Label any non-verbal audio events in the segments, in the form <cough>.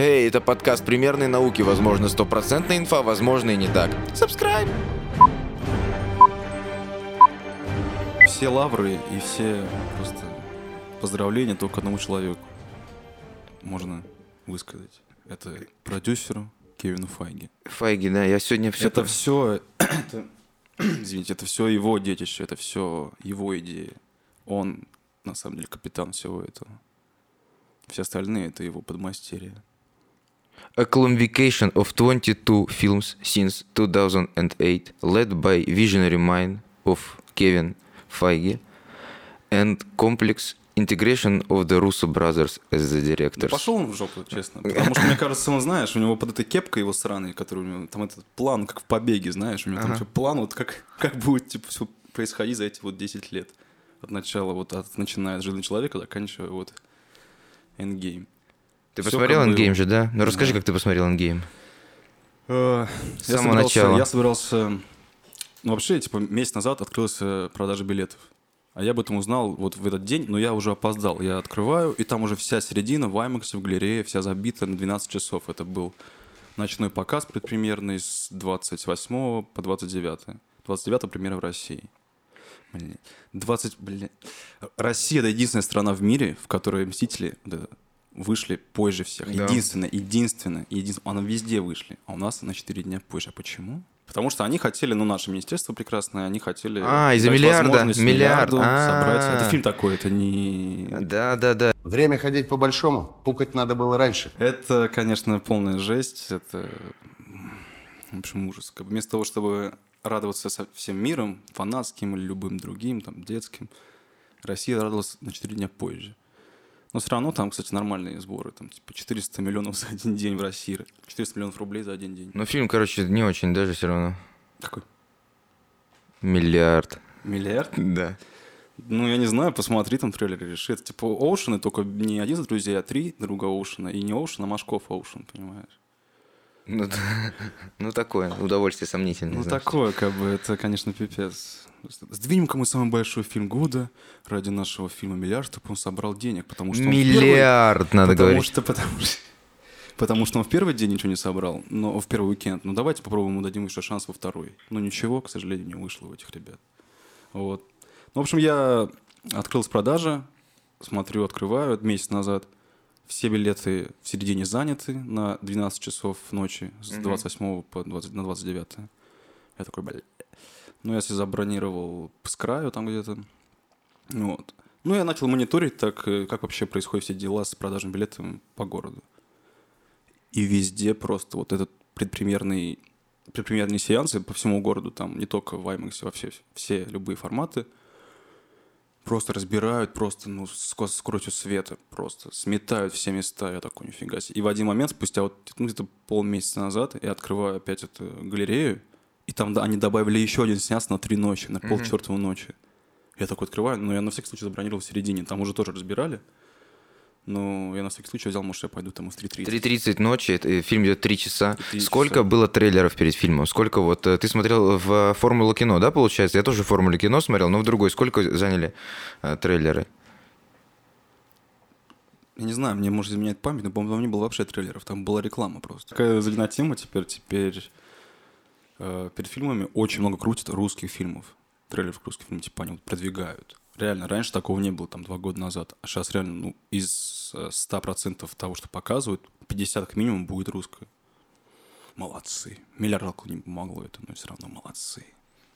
Эй, это подкаст примерной науки. Возможно, стопроцентная инфа, возможно и не так. Subscribe! Все лавры и все просто поздравления только одному человеку можно высказать. Это продюсеру Кевину Файги. Файги, да, я сегодня все... Это все, это, <clears throat> извините, это все его детище, это все его идеи. Он, на самом деле, капитан всего этого. Все остальные — это его подмастерье. A culmination of 22 films since 2008, led by visionary mind of Kevin Feige, and complex integration of the Russo brothers as the Да directors. пошел он в жопу, честно. Потому что, мне кажется, он, знаешь, у него под этой кепкой его сраной, который у него, там этот план, как в побеге, знаешь, у него там всё план, вот как, как будет, типа, все происходить за эти вот 10 лет. От начала, вот, от, начиная с «Железного человека», заканчивая вот Endgame. Ты Всё посмотрел Endgame же, да? Ну расскажи, Да. как ты посмотрел Endgame. Э, С я самого начала. Я собирался... Ну, вообще, типа, месяц назад открылась э, продажа билетов. А я об этом узнал вот в этот день, но я уже опоздал. Я открываю, и там уже вся середина в IMAX, в галерее, вся забита на 12 часов. Это был ночной показ предпремьерный с 28 по 29. 29 премьера в России. Блин, 20, блин. Россия — это единственная страна в мире, в которой «Мстители» вот это, вышли позже всех. Да. Единственная, единственная, единственная. Она везде вышли, а у нас на 4 дня позже. А почему? Потому что они хотели, ну, наше министерство прекрасное, они хотели... А, из-за миллиарда, миллиард, миллиарду собрать. а. Это фильм такой, это не... Да, да, да. Время ходить по-большому. Пукать надо было раньше. Это, конечно, полная жесть. Это, в общем, ужас. Вместо того, чтобы радоваться со всем миром, фанатским или любым другим, там, детским, Россия радовалась на 4 дня позже. Но все равно там, кстати, нормальные сборы. Там, типа, 400 миллионов <laughs> за один день в России. 400 миллионов рублей за один день. Ну фильм, короче, не очень даже все равно. Какой? Миллиард. Миллиард? Да. Ну, я не знаю, посмотри там трейлер и реши. Это типа Оушены, только не один из друзей, а три друга Оушена. И не Оушен, а Машков Оушен, понимаешь? Ну, <laughs> ну такое, удовольствие сомнительное. Ну, знаешь. такое, как бы, это, конечно, пипец. Сдвинем-ка мы самый большой фильм года ради нашего фильма «Миллиард», чтобы он собрал денег, потому что в первый- Миллиард, надо потому говорить. Что, потому, что, потому что он в первый день ничего не собрал, но в первый уикенд. Ну, давайте попробуем ему дадим еще шанс во второй. Ну, ничего, к сожалению, не вышло у этих ребят. Вот. Ну, в общем, я открыл с продажи, смотрю, открываю месяц назад. Все билеты в середине заняты на 12 часов ночи с 28 по 20, на 29. Я такой, бля. Ну, я себе забронировал с краю там где-то. Вот. Ну, я начал мониторить, так, э, как вообще происходят все дела с продажами билетов по городу. И везде просто вот этот предпремьерный, предпремьерные сеансы по всему городу, там не только в IMAX, во все, все любые форматы, просто разбирают просто, ну, с ко- скоростью света, просто сметают все места, я такой, нифига себе. И в один момент, спустя вот ну, где-то полмесяца назад, я открываю опять эту галерею, и там да, они добавили еще один сеанс на три ночи, на пол четвертого ночи. Я такой открываю, но я на всякий случай забронировал в середине, там уже тоже разбирали. Но я на всякий случай взял, может, я пойду там в 3.30. 3.30 ночи, э, фильм идет 3 часа. 3 Сколько часа. было трейлеров перед фильмом? Сколько вот... э, Ты смотрел в э, «Формулу кино», да, получается? Я тоже «Формулу кино» смотрел, но в другой. Сколько заняли э, трейлеры? Я не знаю, мне может изменять память, но, по-моему, там не было вообще трейлеров, там была реклама просто. Такая задена тема теперь, теперь э, перед фильмами очень много крутят русских фильмов. Трейлеров к русским фильмам, типа, они вот продвигают. Реально, раньше такого не было, там, два года назад. А сейчас реально, ну, из э, 100% того, что показывают, 50 как минимум будет русское. Молодцы. Миллиард не помогло это, но все равно молодцы.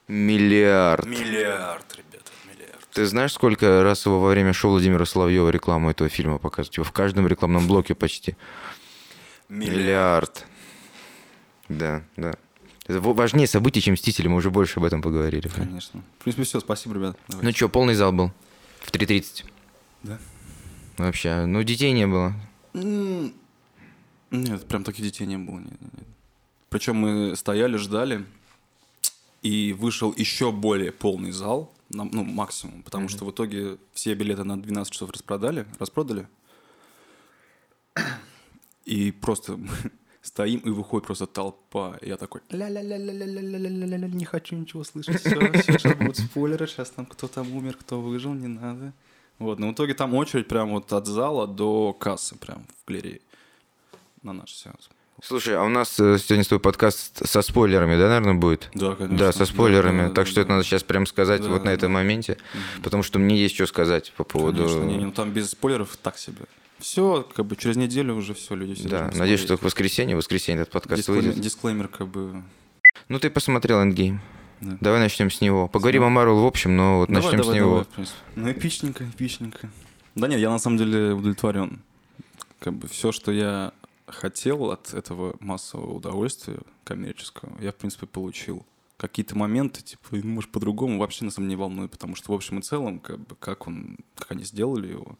Миллиард. Миллиард, ребята, миллиард. Ты знаешь, сколько раз его во время шоу Владимира Соловьева рекламу этого фильма показывают? Его в каждом рекламном блоке почти. Миллиард. Да, да. Важнее событий, чем «Мстители», мы уже больше об этом поговорили. Конечно. В принципе, все, спасибо, ребят. Давайте. Ну что, полный зал был в 3.30. Да. Вообще, ну детей не было. Нет, прям таких детей не было. Нет, нет. Причем мы стояли, ждали, и вышел еще более полный зал, ну, максимум, потому что в итоге все билеты на 12 часов распродали, распродали. И просто стоим, и выходит просто толпа. Я такой, ля-ля-ля-ля-ля-ля-ля-ля, не хочу ничего слышать. Все, все, сейчас будут спойлеры, сейчас там кто там умер, кто выжил, не надо. Вот, но в итоге там очередь прям вот от зала до кассы прям в галерее на наш сеанс. Слушай, а у нас сегодня твой подкаст со спойлерами, да, наверное, будет? Да, конечно. Да, со спойлерами. Да, да, так да, что да, это да. надо сейчас прям сказать да, вот на этом моменте, потому что мне есть что сказать по поводу... Конечно, не, не, ну там без спойлеров так себе. Все, как бы через неделю уже все, люди все Да, надеюсь, что к воскресенье, в воскресенье этот подкаст Дисклеймер, выйдет. дисклеймер, как бы... Ну, ты посмотрел Endgame. Да. Давай начнем с него. Поговорим о Марвел в общем, но вот Давай, начнем давай, с него. давай, в ну, эпичненько, эпичненько. Да нет, я на самом деле удовлетворен. Как бы все, что я хотел от этого массового удовольствия коммерческого, я, в принципе, получил. Какие-то моменты, типа, ну, может, по-другому, вообще, на самом деле, не волнует, потому что, в общем и целом, как бы, как он, как они сделали его,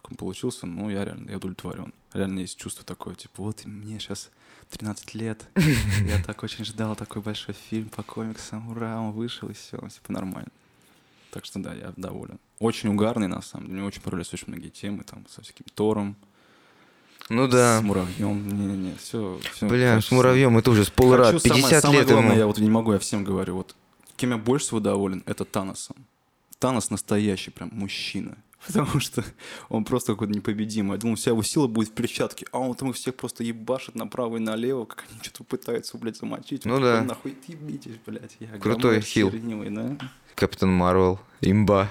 как он получился, ну, я реально, я удовлетворен. Реально есть чувство такое, типа, вот мне сейчас 13 лет, я <laughs> так очень ждал такой большой фильм по комиксам, ура, он вышел, и все, типа, нормально. Так что да, я доволен. Очень угарный, на самом деле. Мне очень понравились очень многие темы, там, со всяким Тором, Ну да. с муравьем. Не-не-не, все. Бля, с муравьем это уже с полра. Хочу 50 самое, самое лет главное, ему. я вот не могу, я всем говорю, вот кем я больше всего доволен, это Таносом. Танос настоящий прям мужчина. <laughs> Потому что он просто какой-то непобедимый. Я думал, вся его сила будет в перчатке, а он там их всех просто ебашит направо и налево, как они что-то пытаются, блядь, замочить. Ну Он да. такой, Нахуй ебитесь, блядь. Я Крутой хил. да? Капитан Марвел. Имба.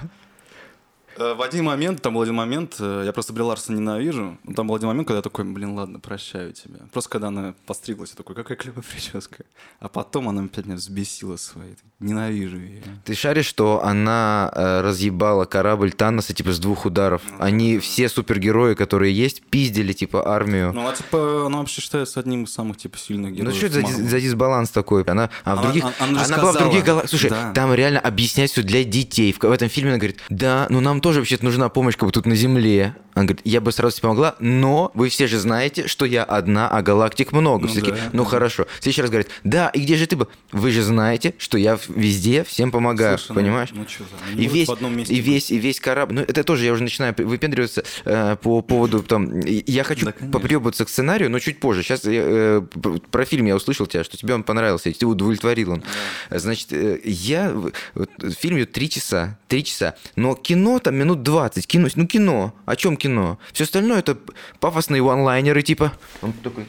Э, В один момент, там был один момент, э, я просто Бри Ларсон ненавижу. но Там был один момент, когда я такой, блин, ладно, прощаю тебя. Просто когда она постриглась, я такой, какая клевая прическа. А потом она опять меня взбесила своей. Ненавижу ее. Ты шаришь, что она э, разъебала корабль Таноса типа с двух ударов. Ну, Они все супергерои, которые есть, пиздили типа армию. Ну, а типа, она вообще считается одним из самых, типа, сильных Ну героев. что это за, за дисбаланс такой? Она, а в Она- других, она- она же была в других галактиках. Слушай, Да. там реально объяснять все для детей. В, в этом фильме она говорит, да, ну нам тоже вообще-то нужна помощь как бы тут на Земле. Она говорит, я бы сразу тебе помогла, но вы все же знаете, что я одна, а галактик много. Ну Все да. ну хорошо. Следующий раз говорит, да, и где же ты был? Вы же знаете, что я в- везде всем помогаю, Слушай, ну, понимаешь? Ну, что за... они И весь, в одном месте и весь, и весь корабль. Ну, это тоже я уже начинаю выпендриваться э, по поводу там. Я хочу Да, попребываться к сценарию, но чуть позже. Сейчас я, э, про фильм я услышал тебя, что тебе он понравился, и тебя удовлетворил он. Значит, э, я в- вот, фильм идет три часа, три часа, но кино там минут 20, кино, ну кино, о чем кино? Все остальное это пафосные ванлайнеры типа. Он такой.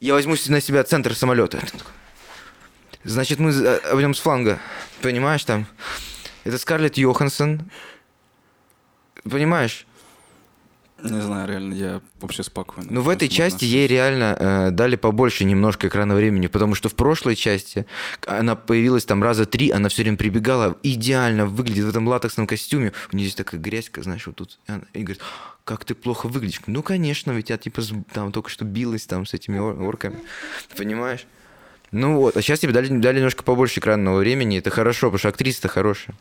Я возьму на себя центр самолета. Значит, мы обойдем с фланга. Понимаешь, там? Это Скарлетт Йоханссон. Понимаешь? Не знаю, реально, я вообще спокойно. Ну, в этой части ей реально э, дали побольше немножко экранного времени, потому что в прошлой части она появилась там раза три, она все время прибегала, идеально выглядит в этом латексном костюме. У нее здесь такая грязька, знаешь, вот тут. И, она- и говорит, как ты плохо выглядишь. Ну, конечно, ведь я типа там только что билась там с этими ор- орками. Понимаешь? Ну вот, а сейчас тебе дали, дали немножко побольше экранного времени, это хорошо, потому что актриса-то хорошая.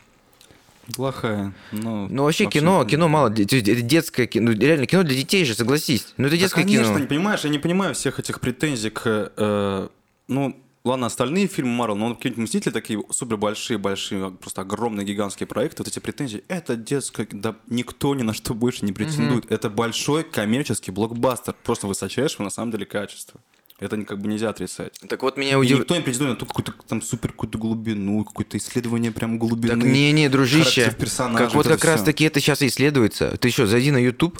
Плохая. Ну, Ну вообще кино, абсолютно. кино мало, детское кино, ну, реально кино для детей же, согласись. Ну это Да, детское конечно, кино. не понимаешь, я не понимаю всех этих претензий к... э, ну, ладно, остальные фильмы Марвел, но какие-нибудь «Мстители» такие супер большие, большие, просто огромные гигантские проекты, вот эти претензии, это детское, да никто ни на что больше не претендует. Это большой коммерческий блокбастер, просто высочайшего на самом деле качества. Это как бы нельзя отрицать. Так вот меня удивляет. никто не претендует на ту какую-то там супер какую-то глубину, какое-то исследование прям глубины. Так не-не, дружище, как вот это как раз всё. таки это сейчас исследуется. Ты еще зайди на YouTube,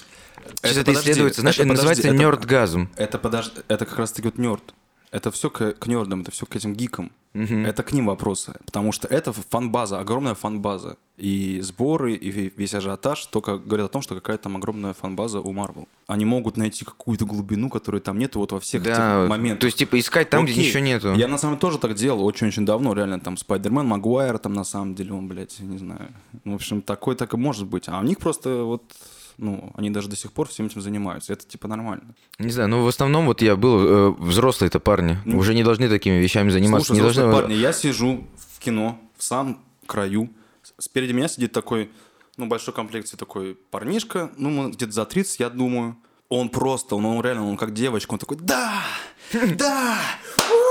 сейчас это, подожди, исследуется. Знаешь, это это, называется подожди, это- нердгазм. Это подож... это как раз таки вот нерд. Это все к, к нердам, это все к этим гикам. Это к ним вопросы. Потому что это фан-база, огромная фан-база. И сборы, и ве- весь ажиотаж только говорят о том, что какая-то там огромная фан-база у Марвел. Они могут найти какую-то глубину, которой там нету вот во всех Да, этих моментах. то есть типа искать там, где Окей. ничего нету. Я на самом деле тоже так делал очень-очень давно, реально, там, Спайдермен, Магуайр, там, на самом деле, он, блядь, не знаю. Ну, В общем, такой так и может быть. А у них просто вот, ну, они даже до сих пор всем этим занимаются. Это, типа, нормально. Не знаю, ну в основном вот я был, э, взрослые-то парни, уже не должны такими вещами заниматься. Ну. Слушай, не взрослые должны... парни, я сижу в кино, в самом краю. Спереди меня сидит такой, ну, большой комплекции такой парнишка, ну, где-то за 30, я думаю. Он просто, он, он реально, он как девочка, он такой, да, да, у-у-у!»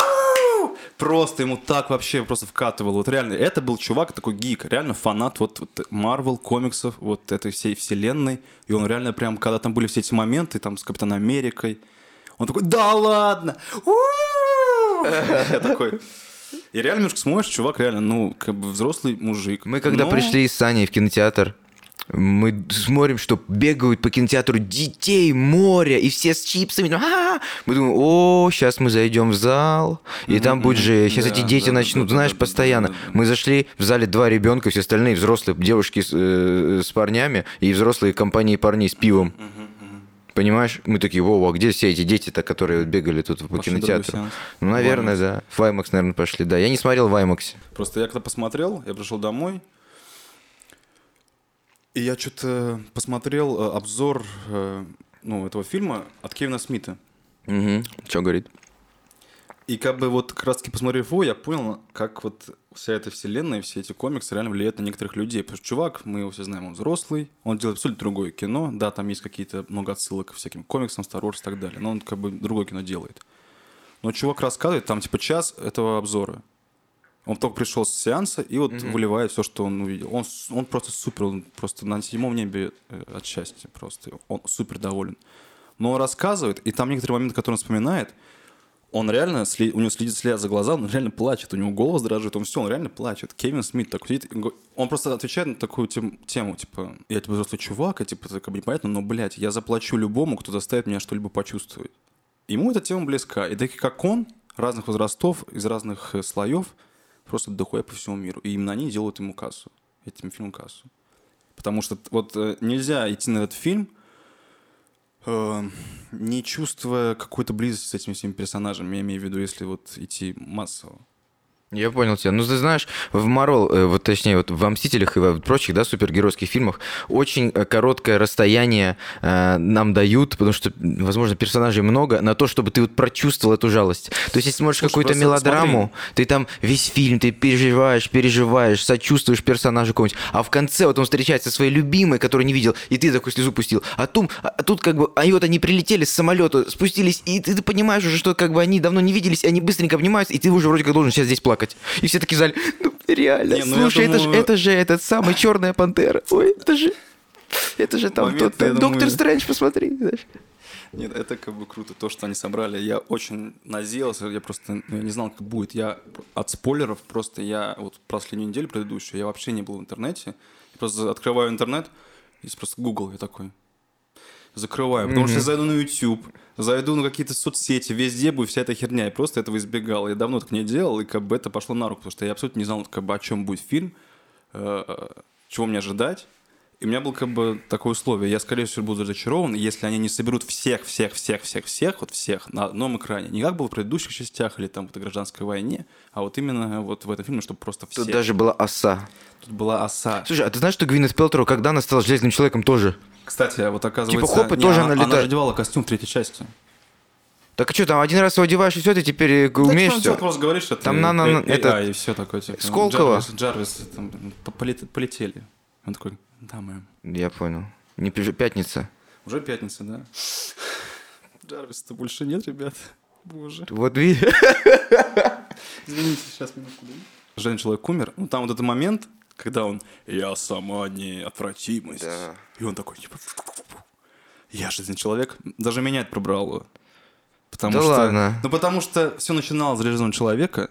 Просто ему так вообще просто вкатывало. Вот реально, это был чувак такой гик, реально фанат вот вот Марвел, комиксов, вот этой всей вселенной. И он реально прям, когда там были все эти моменты, там с Капитаном Америкой, он такой, да ладно, у-у-у!» Я <laughs> такой... И реально немножко смотришь, чувак реально, ну, как бы взрослый мужик. Мы когда Но- пришли с Саней в кинотеатр, Мы смотрим, что бегают по кинотеатру детей, море, и все с чипсами. А-а-а! Мы думаем, о, сейчас мы зайдем в зал, и там будет же, сейчас Да, эти дети да, начнут, да, знаешь, постоянно. Мы зашли, в зале два ребенка, все остальные взрослые девушки с, э, с парнями и взрослые компании парней с пивом. Понимаешь? Мы такие, во, а где все эти дети-то, которые бегали тут по другой кинотеатру? Ну, наверное, да. В IMAX, наверное, пошли, да. Я не смотрел в IMAX. Просто я когда посмотрел, я пришел домой, и я что-то посмотрел э, обзор э, ну, этого фильма от Кевина Смита. Угу. Что говорит? И как бы вот как раз таки посмотрев его, я понял, как вот вся эта вселенная, все эти комиксы реально влияют на некоторых людей. Потому что чувак, мы его все знаем, он взрослый, он делает абсолютно другое кино. Да, там есть какие-то много отсылок к всяким комиксам, Star Wars и так далее. Но он как бы другое кино делает. Но чувак рассказывает, там типа час этого обзора. Он только пришел с сеанса и вот выливает все, что он увидел. Он, он просто супер, он просто на седьмом небе э, от счастья просто. Он супер доволен. Но он рассказывает, и там некоторые моменты, которые он вспоминает, он реально, у него следит след за глаза, он реально плачет, у него голос дрожит, он все, он реально плачет. Кевин Смит такой сидит, он просто отвечает на такую тем- тему, типа, я типа взрослый чувак, а типа, это как бы непонятно, но, блядь, я заплачу любому, кто заставит меня что-либо почувствовать. Ему эта тема близка. И такие, как он, разных возрастов, из разных э, слоев, просто доходят по всему миру. И именно они делают ему кассу, этим фильмом кассу. Потому что вот э, нельзя идти на этот фильм, э, не чувствуя какой-то близости с этими всеми персонажами, я имею в виду, если вот идти массово. Я понял тебя. Ну, ты знаешь, в Марвел, э, вот точнее, вот во «Мстителях» и во прочих, да, супергеройских фильмах очень э, короткое расстояние э, нам дают, потому что, возможно, персонажей много, на то, чтобы ты вот прочувствовал эту жалость. То есть, если смотришь какую-то мелодраму, ты там весь фильм, ты переживаешь, переживаешь, сочувствуешь персонажу какому-нибудь, а в конце вот он встречается со своей любимой, которую не видел, и ты такой слезу пустил. А, тут, а тут как бы, а вот они прилетели с самолета, спустились, и ты, ты понимаешь уже, что как бы они давно не виделись, и они быстренько обнимаются, и ты уже вроде как должен сейчас здесь плакать. И все такие зале, ну реально, Не, ну, слушай, это, же, думаю- это же этот самый Черная Пантера. Ой, это же... Это же там Момент, тот там, Доктор думаю- Стрэндж, посмотри. знаешь. Нет, это как бы круто, то, что они собрали. Я очень надеялся, я просто ну, я не знал, как будет. Я от спойлеров просто, я вот последнюю неделю предыдущую, я вообще не был в интернете. Я просто открываю интернет, и просто Google, я такой, закрываю. Потому что я зайду на YouTube, зайду на какие-то соцсети, везде будет вся эта херня. Я просто этого избегал. Я давно так не делал, и как бы это пошло на руку, потому что я абсолютно не знал, как бы, о чем будет фильм, э, чего мне ожидать. И у меня было как бы такое условие. Я, скорее всего, буду разочарован, если они не соберут всех, всех, всех, всех, всех, вот всех на одном экране. Не как было в предыдущих частях или там в этой гражданской войне, а вот именно вот в этом фильме, чтобы просто все. Тут даже была оса. Тут была оса. Слушай, а ты знаешь, что Гвинет Пелтеру, когда она стала Железным Человеком, тоже? Кстати, а вот оказывается... Типа, хоп, и не, тоже она, она же одевала костюм третьей части. Так что, там один раз его одеваешь, и все, ты теперь э, умеешь Так, все? ты просто говоришь, что Там ты- на- на- э, э, это- а, и все такое. Типа, Сколково? Джарвис, Джарвис там, по- полет- полетели. Он такой, да, мэм. Я понял. Не пятница. Уже пятница, да? Джарвиса-то больше нет, ребят. Боже. Вот видишь. <laughs> Извините, сейчас минутку. Женный человек умер. Ну, там вот этот момент, когда он «Я сама неотвратимость». Да. И он такой, типа, «Я железный человек». Даже меня это пробрало. Потому Да что, ладно. Ну, потому что все начиналось с «Железного человека»,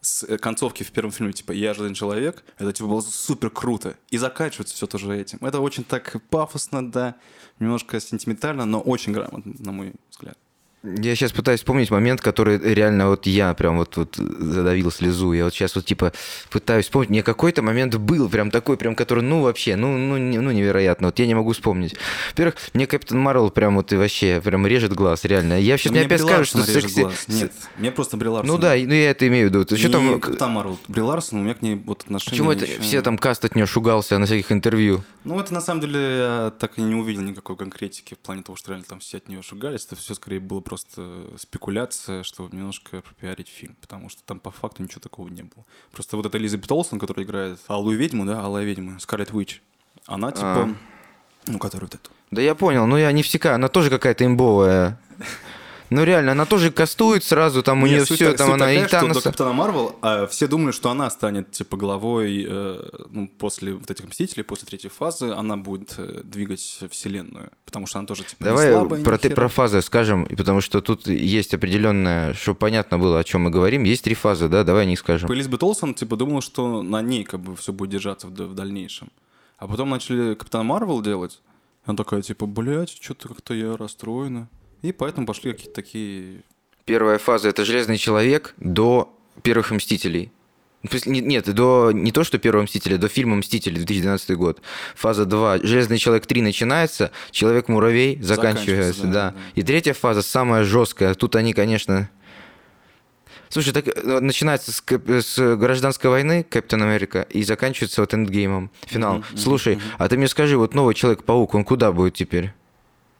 с э, концовки в первом фильме, типа, «Я железный человек», это, типа, было супер круто. И заканчивается все тоже этим. Это очень так пафосно, да, немножко сентиментально, но очень грамотно, на мой взгляд. Я сейчас пытаюсь вспомнить момент, который реально вот я прям вот, вот задавил слезу. Я вот сейчас вот типа пытаюсь вспомнить. Мне какой-то момент был прям такой, прям который, ну вообще, ну, ну, ну невероятно. Вот я не могу вспомнить. Во-первых, мне Капитан Марвел прям вот и вообще прям режет глаз, реально. Я сейчас Да мне опять Бри скажут, что секси... глаз. Нет, мне просто Бри Ларсон. Ну да, ну я это имею в виду. Что там... Капитан Марвел. Бри Ларсон, у меня к ней вот отношения... Почему это еще- все там каст от нее шугался на всяких интервью? Ну, это на самом деле я так и не увидел никакой конкретики в плане того, что реально там все от нее шугались. Это все скорее было просто спекуляция, чтобы немножко пропиарить фильм. Потому что там по факту ничего такого не было. Просто вот эта Элизабет Олсен, которая играет Алую ведьму, да, Алая ведьма, Скарлетт Уич, она типа... А. Ну, которая вот эту. Да я понял, ну я не всека, она тоже какая-то имбовая. Ну реально, она тоже кастует сразу, там у Нет, нее суть все, так- там она такая, и что Таноса. до Капитана Марвел а, все думали, что она станет типа главой э, ну, после вот этих Мстителей, после третьей фазы, она будет э, двигать вселенную, потому что она тоже типа Давай слабая, про, ты, про фазы скажем, потому что тут есть определенное, чтобы понятно было, о чем мы говорим. Есть три фазы, да, давай о них скажем. Элизабет Олсен типа думала, что на ней как бы все будет держаться в, в дальнейшем. А потом начали Капитан Марвел делать. Она такая, типа, блядь, что-то как-то я расстроена. И поэтому пошли какие-то такие... Первая фаза это Железный человек до первых Мстителей. Нет, до не то, что первого Мстителя, до фильма Мстители 2012 год. Фаза 2. Железный человек 3 начинается, Человек-муравей заканчивается, Заканчивается, да, да. да. И третья фаза самая жесткая. Тут они, конечно. Слушай, так э, начинается с, с гражданской войны Капитан Америка и заканчивается вот эндгеймом, финалом. Мгм, Слушай, мгм. а ты мне скажи, вот новый Человек-паук, он куда будет теперь?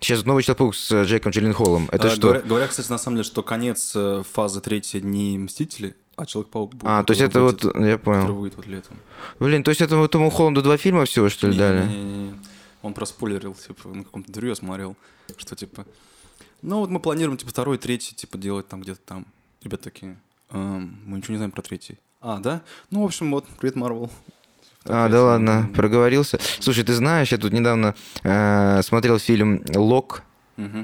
Сейчас новый Человек-паук с э, Джейком Джилленхолом. Это А, что? Говорят, говорят, кстати, на самом деле, что конец э, фазы третьей не Мстители, а Человек-паук будет. А, то есть это который вот, я понял. выйдет вот летом. Блин, то есть этому Тому Холланду два фильма всего, что ли, дали? Не-не-не-не. Он проспойлерил, типа, на каком-то интервью смотрел, что, типа, ну вот мы планируем, типа, второй, третий, типа, делать там где-то там. Ребята такие, «Эм, мы ничего не знаем про третий. А, да? Ну, в общем, вот, привет, Марвел. А, да ладно, проговорился. Слушай, ты знаешь, я тут недавно э, смотрел фильм «Лок»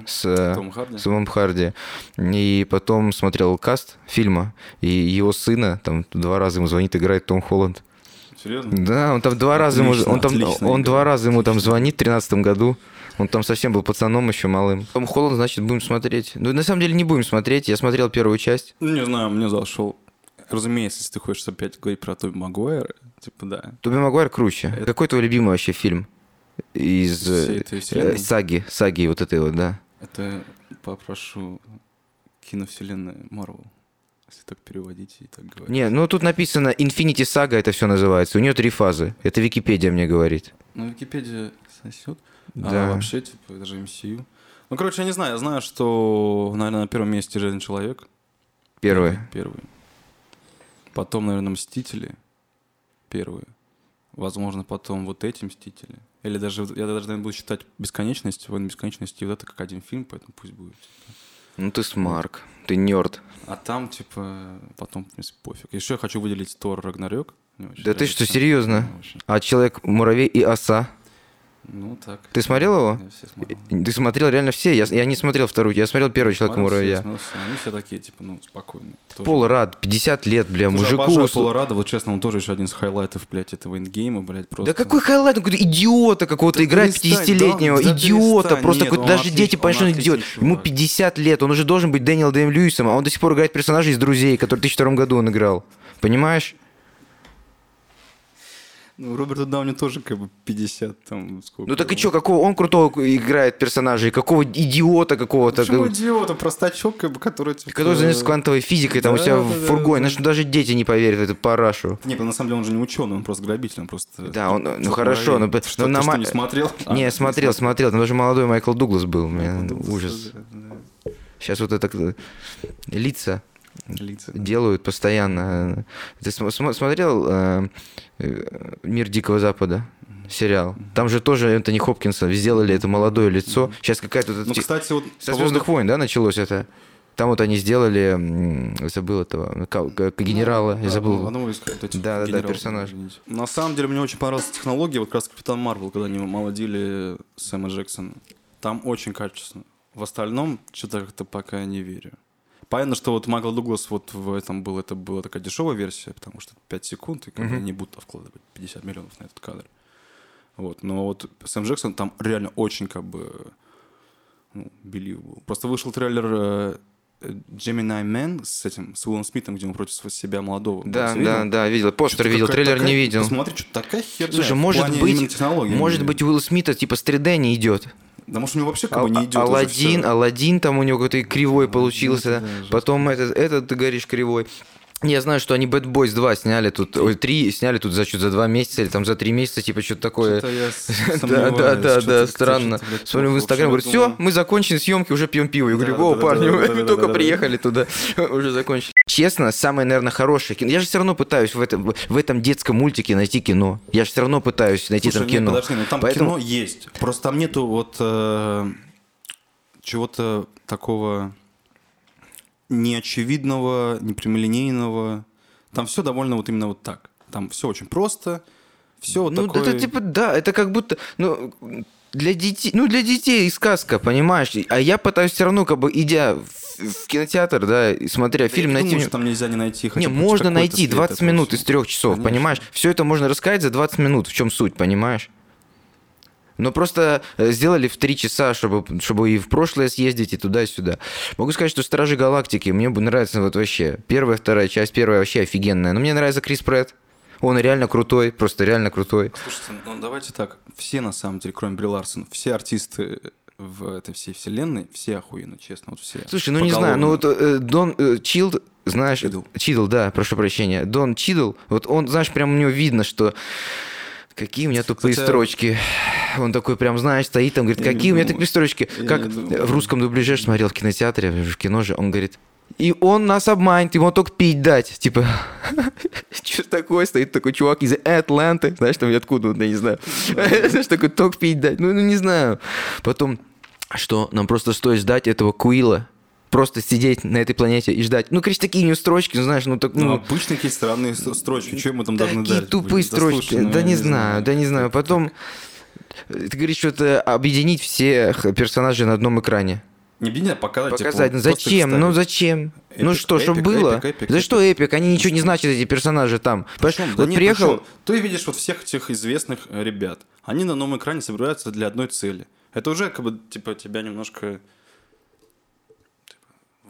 с, э, Том Харди? с Томом Харди, и потом смотрел каст фильма, и его сына, там два раза ему звонит, играет Том Холланд. Серьезно? Да, он там два раза ему, Отлично, он там, отлично он играет, два раза ему там отлично. звонит в тринадцатом году. Он там совсем был пацаном еще малым. Том Холланд, значит, будем смотреть. Ну, на самом деле, не будем смотреть. Я смотрел первую часть. Ну, не знаю, мне зашел. Разумеется, если ты хочешь опять говорить про Тоби Магуайра, типа, да. Тоби Магуайр круче. Это- Какой твой любимый вообще фильм? Из э, саги, саги вот этой вот, да. Это попрошу киновселенная Марвел, если так переводить и так говорить. Не, ну тут написано Infinity Saga, это все называется. У нее три фазы. Это Википедия мне говорит. Ну, Википедия сосет. Да. А вообще, типа, это же MCU. Ну, короче, я не знаю. Я знаю, что, наверное, на первом месте Железный человек. Первый. Первый. Потом, наверное, Мстители. Первые. Возможно, потом вот эти Мстители. Или даже, я даже, наверное, буду считать Бесконечность, Войну Бесконечности, и вот это как один фильм, поэтому пусть будет. Ну ты смарк, ты нерд. А там, типа, потом, в принципе, пофиг. Еще я хочу выделить Тор Рагнарёк. Да ты нравится. что, серьезно? А Человек-муравей и Оса? Ну, так. Ты смотрел его? Ты смотрел реально все? Я, я не смотрел вторую, я смотрел первый смотрел все. Они все такие, типа, ну, спокойные. Тоже. Пол Рад, 50 лет, бля, Слушай, мужику... обожаю Пола Радда, вот честно, он тоже еще один из хайлайтов, блядь, этого эндгейма, блядь, просто. Да какой хайлайт, он какой-то идиота какого-то Да играет перестань, 50-летнего, да, да идиота, перестань. просто какой-то он даже отлич- дети он понимают, что он идиот. отличный Ему чувак. 50 лет, он уже должен быть Дэниел Дэй Льюисом, а он до сих пор играет персонажей из «Друзей», который в 2002 году он играл. Понимаешь? Ну, Роберту Дауни тоже как бы 50, там, сколько. Ну так и что, какого он крутого играет персонажей, какого идиота какого-то, Почему идиота, простачок, как бы, который... Типа... который занимается квантовой физикой, там у Да, себя да, в да, фургоне, да. значит, даже дети не поверят в эту парашу. Не, на самом деле он же не ученый, он просто грабитель, он просто... Да, он, ну хорошо, но, но Что, на ты что, не смотрел? <laughs> Не, А, смотрел, смотрел, там даже молодой Майкл Дуглас был, Ну, ужас. да, да. Сейчас вот это э, лица Лица. делают постоянно. Ты см- см- смотрел э, э, «Мир Дикого Запада»? Сериал. Там же тоже Энтони Хопкинса сделали это молодое лицо. Сейчас какая-то... Ну, кстати, вот... Со Звездных войн, да, началось это? Там вот они сделали, забыл этого, генерала, я Да, забыл. одного из вот этих Да-да-да, генералов, персонаж. На самом деле, мне очень понравилась технология, вот как раз Капитан Марвел, когда они молодили Сэма Джексона. Там очень качественно. В остальном, что-то как-то пока не верю. Понятно, что вот Майкл Дуглас вот в этом был, это была такая дешевая версия, потому что 5 секунд, и как бы не будут вкладывать 50 миллионов на этот кадр. Вот. Но вот Сэм Джексон там реально очень как бы ну, believable. Просто вышел трейлер э, Gemini Man с этим, с Уиллом Смитом, где он против себя молодого. Да, да, да, видел. Постер видел, трейлер не такая- видел. Посмотри, что такая херня. Слушай, может быть, может не- быть, у Уилла Смита типа с 3D не идет. Да может у него вообще как А- бы не идет. Алладин. Алладин там у него какой-то кривой получился. да, жестко. Потом этот, этот, ты говоришь, кривой. Я знаю, что они Bad Boys 2 сняли тут, ой, 3 сняли тут за что за 2 месяца или там за 3 месяца, типа что-то такое. Что-то я с- <laughs> Да, да, да, да, странно. Смотрим в. Инстаграм, говорит, В все, мы закончили съемки, уже пьем пиво. Я говорю, о, парни, мы <laughs> только приехали туда, <laughs> уже закончили. Честно, самое, наверное, хорошее кино. Я же все равно пытаюсь в этом, в этом детском мультике найти кино. Я же все равно пытаюсь найти там кино. подожди, ну там кино есть. Просто там нету вот э, чего-то такого неочевидного, непрямолинейного. Там все довольно вот именно вот так. Там все очень просто. Все вот ну, такое... это типа, да, это как будто, ну, для детей, ну, для детей сказка, понимаешь? А я пытаюсь все равно, как бы, идя в, в кинотеатр, да, и смотря Я фильм, не найти... думаю, что там нельзя не найти Не, можно найти след 20 этого минут из трех часов, Конечно. понимаешь? Все это можно рассказать за 20 минут. В чем суть, понимаешь? Но просто э, сделали в три часа, чтобы, чтобы и в прошлое съездить, и туда, и сюда. Могу сказать, что «Стражи Галактики» мне бы нравится вот вообще. Первая, вторая часть, первая вообще офигенная. Но мне нравится Крис Пратт. Он реально крутой, просто реально крутой. Слушайте, ну давайте так. Все, на самом деле, кроме Бри Ларсон, все артисты в этой всей вселенной, все охуенно, честно, вот все. Слушай, ну не знаю, ну вот э, Дон э, Чилд, знаешь... Чидл. Чидл, да, прошу прощения. Дон Чидл, вот он, знаешь, прям у него видно, что... Какие у меня тупые Хотя- строчки. Он такой прям, знаешь, стоит там, говорит, какие у меня тупые строчки. Я Как в русском дубляже смотрел в кинотеатре, в кино же, он говорит, и он нас обманет, ему только пить дать. Типа, <laughs> что такое? Стоит такой чувак из Атланты, знаешь, там откуда, я не знаю. <laughs> Знаешь, такой только пить дать. Ну, ну, не знаю. Потом, что нам просто стоит ждать этого Куила, просто сидеть на этой планете и ждать. Ну, конечно, такие него строчки, ну, знаешь, ну, так, Ну, ну, обычные какие странные строчки. Что мы там должны Такие дать? тупые Блин, строчки. ну, да я не знаю, да не знаю. Потом э, ты говоришь, что это объединить всех персонажей на одном экране. Не объединять, а показать. типа, Показать. Ну вот их зачем? Ну зачем? ну Эпик, что, чтобы было? эпик, эпик, За эпик. что эпик? Они ничего не значат, эти персонажи там. Понимаешь, Причем, да вот нет, приехал... причем, ты видишь вот всех этих известных э, ребят. Они на новом экране собираются для одной цели. Это уже как бы типа тебя немножко типа,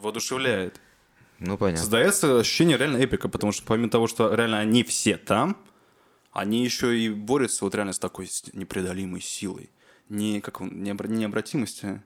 воодушевляет. Ну, понятно. Создается ощущение реально эпика, потому что помимо того, что реально они все там, они еще и борются вот реально с такой непреодолимой силой. Не как он, необра- необратимость, а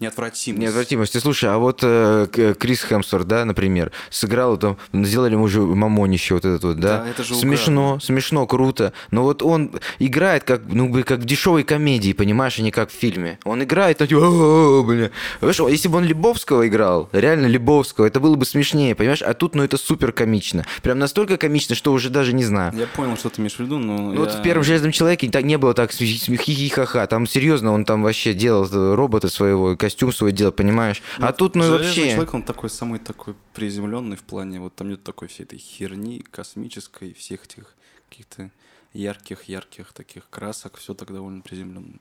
неотвратимость. Неотвратимость. Ты слушай, а вот э, К- Крис Хемсворт, да, например, сыграл там, сделали ему уже мамонище вот этот вот, да? Да, это же Смешно, смешно, круто. Но вот он играет как, ну, бы, как в дешевой комедии, понимаешь, а не как в фильме. Он играет, так, типа, «О, бля. Понимаешь, если бы он Лебовского играл, реально Лебовского, это было бы смешнее, понимаешь? А тут, ну, это супер комично. Прям настолько комично, что уже даже не знаю. Я понял, что ты имеешь в виду, но... Ну, я- Вот в первом железном человеке не было так хихихаха. Там серьезно он там вообще делал э, робота своего, костюм свой делал, понимаешь? а тут, ну, Железный вообще. человек, он такой самый такой приземленный в плане, вот там нет такой всей этой херни космической, всех этих каких-то ярких-ярких таких красок, все так довольно приземленно.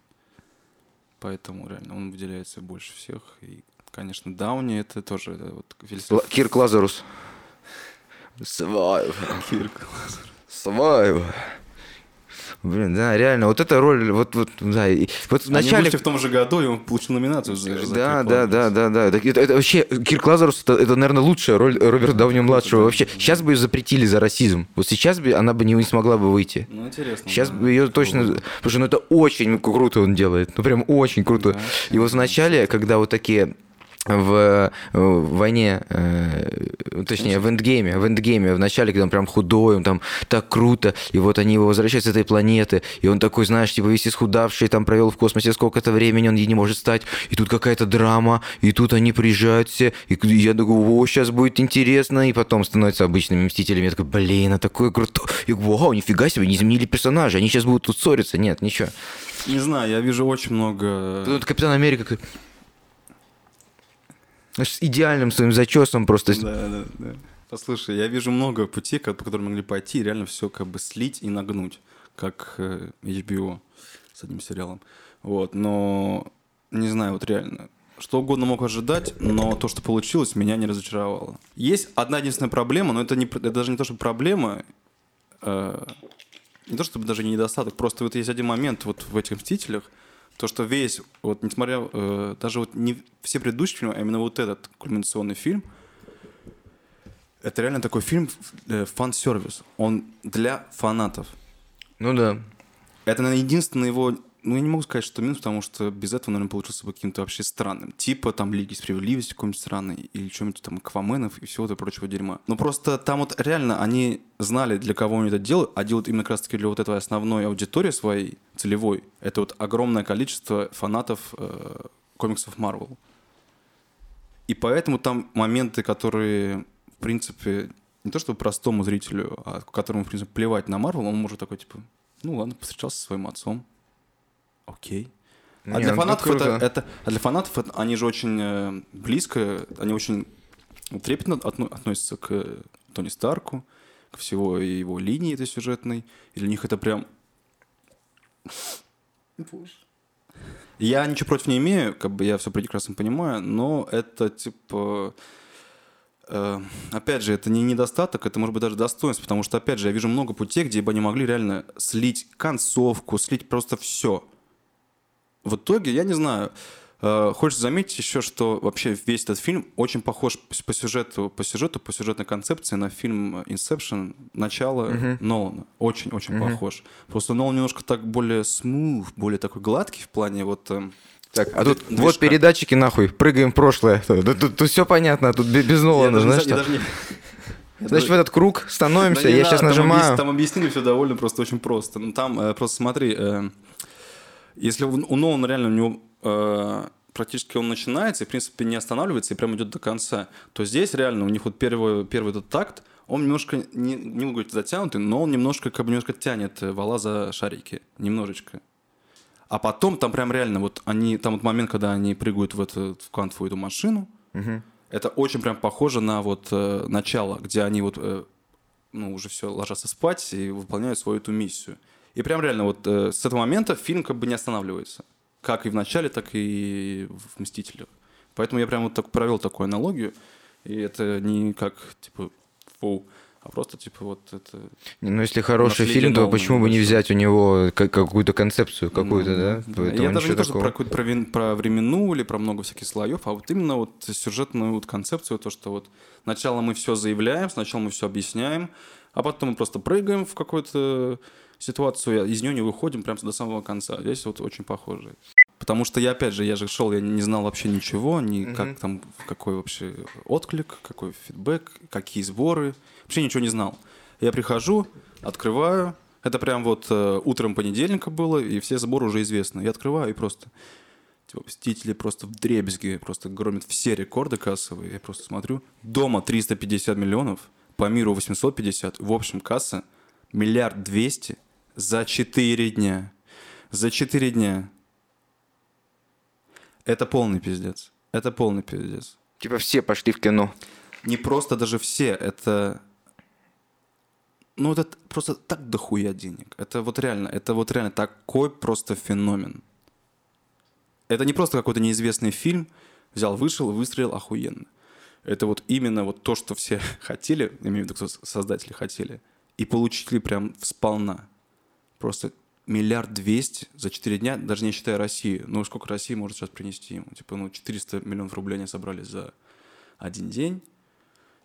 Поэтому реально он выделяется больше всех. И, конечно, Дауни это тоже э, вот философ- Кирк Лазарус. Свайв. Кирк. Свайв. Блин, да, реально, вот эта роль, вот, вот, да, и вот в начале... в том же году, и он получил номинацию за, за Да, да, да, да, да. Так Это, это вообще Кирк Лазарус это, это, наверное, лучшая роль Роберта Дауни младшего. Вообще, сейчас бы ее запретили за расизм. Вот сейчас бы она бы не, не смогла бы выйти. Ну, интересно. Сейчас да. бы ее точно... Потому что ну, это очень круто он делает. Ну, прям очень круто. Да, И вот в начале, когда вот такие в, э, в войне, э, точнее, в эндгейме, в эндгейме, в начале, когда он прям худой, он там так круто, и вот они его возвращают с этой планеты, и он такой, знаешь, типа весь исхудавший, там провел в космосе сколько-то времени, он не может стать, и тут какая-то драма, и тут они приезжают все, и я такой, о, сейчас будет интересно, и потом становятся обычными мстителями, я такой, блин, а такой крутой, и вау, нифига себе, не изменили персонажа, они сейчас будут тут ссориться, нет, ничего. Не знаю, я вижу очень много... Тут Капитан Америка с идеальным своим зачесом просто. Да, да, да. Послушай, я вижу много путей, по которым могли пойти, и реально все как бы слить и нагнуть, как э, HBO с одним сериалом. Вот, но не знаю, вот реально, что угодно мог ожидать, но то, что получилось, меня не разочаровало. Есть одна единственная проблема, но это, не, это даже не то, что проблема, э, не то, чтобы даже не недостаток, просто вот есть один момент вот в этих «Мстителях», то, что весь, вот несмотря, э, даже вот не все предыдущие фильмы, а именно вот этот кульминационный фильм, это реально такой фильм э, фан-сервис. Он для фанатов. Ну да. Это, наверное, единственный его... Ну, я не могу сказать, что минус, потому что без этого, наверное, получился бы каким-то вообще странным. Типа там Лиги Справедливости какой-нибудь странный, или что-нибудь там Акваменов и всего этого прочего дерьма. Но просто там вот реально они знали, для кого они это делают, а делают именно как раз-таки для вот этой основной аудитории своей, целевой. Это вот огромное количество фанатов э, комиксов Марвел. И поэтому там моменты, которые, в принципе, не то чтобы простому зрителю, а которому, в принципе, плевать на Марвел, он может такой, типа, ну ладно, встречался со своим отцом. Окей. А Не, для ну, фанатов это, это, а для фанатов это, они же очень э, близко, они очень трепетно отно- относятся к э, Тони Старку, к всего его линии этой сюжетной. И для них это прям... Я ничего против не имею, как бы я все прекрасно понимаю, но это типа... э, опять же, это не недостаток, это может быть даже достоинство, потому что, опять же, я вижу много путей, где бы они могли реально слить концовку, слить просто все. В итоге, я не знаю, э, хочется заметить еще, что вообще весь этот фильм очень похож по- сюжету, по сюжету, по сюжетной концепции на фильм Inception, начало Нолана. Очень-очень похож. Просто Нолан немножко так более смув, более такой гладкий в плане вот... эм, Так, а тут движка. вот передатчики нахуй, прыгаем в прошлое. Тут, все понятно, тут бе- без Я Нолана, даже не знаешь знаю, что? я даже не- <laughs> Значит, в этот круг Да становимся, не я надо, сейчас там нажимаю. объяс- Там объяснили все довольно просто, очень просто. Ну, там э, просто смотри, э, если у, у Нолана реально у него э, практически он начинается и, в принципе, не останавливается и прям идет до конца, то здесь реально у них вот первый, первый этот такт, он немножко, не, не могу говорить затянутый, но он немножко, как бы, немножко тянет вала за шарики. Немножечко. А потом там прям реально вот они, там вот момент, когда они прыгают в, эту, в квантовую эту машину, это очень прям похоже на вот э, начало, где они вот э, ну, уже все ложатся спать и выполняют свою эту миссию. И прям реально вот э, с этого момента фильм как бы не останавливается. Как и в начале, так и в «Мстителях». Поэтому я прям вот так провел такую аналогию. И это не как, типа, фу, а просто, типа, вот это... Ну, если хороший фильм, то почему бы не взять у него ка- какую-то концепцию какую-то, Ну, да? Поэтому Я даже не то, что такого. про, какую-то про, про временную или про много всяких слоев, а вот именно вот сюжетную вот концепцию, то, что вот сначала мы все заявляем, сначала мы все объясняем, а потом мы просто прыгаем в какую-то ситуацию, из нее не выходим прям до самого конца. Здесь вот очень похоже. Потому что я, опять же, я же шел, я не знал вообще ничего, ни как там, какой вообще отклик, какой фидбэк, какие сборы. Вообще ничего не знал. Я прихожу, открываю, это прям вот э, утром понедельника было, и все сборы уже известны. Я открываю и просто... Типа, Мстители просто в дребезги, просто громят все рекорды кассовые. Я просто смотрю. Дома 350 миллионов, по миру 850. В общем, касса миллиард двести за 4 дня. За 4 дня. Это полный пиздец. Это полный пиздец. Типа все пошли в кино. Не просто даже все, это... Ну, это просто так дохуя денег. Это вот реально, это вот реально такой просто феномен. Это не просто какой-то неизвестный фильм, взял, вышел, выстрелил охуенно. Это вот именно вот то, что все <laughs> хотели, имею в виду, кто создатели хотели, и получили прям сполна. Просто миллиард двести за 4 дня, даже не считая Россию. Ну, сколько Россия может сейчас принести ему? Типа, ну, 400 миллионов рублей они собрали за один день.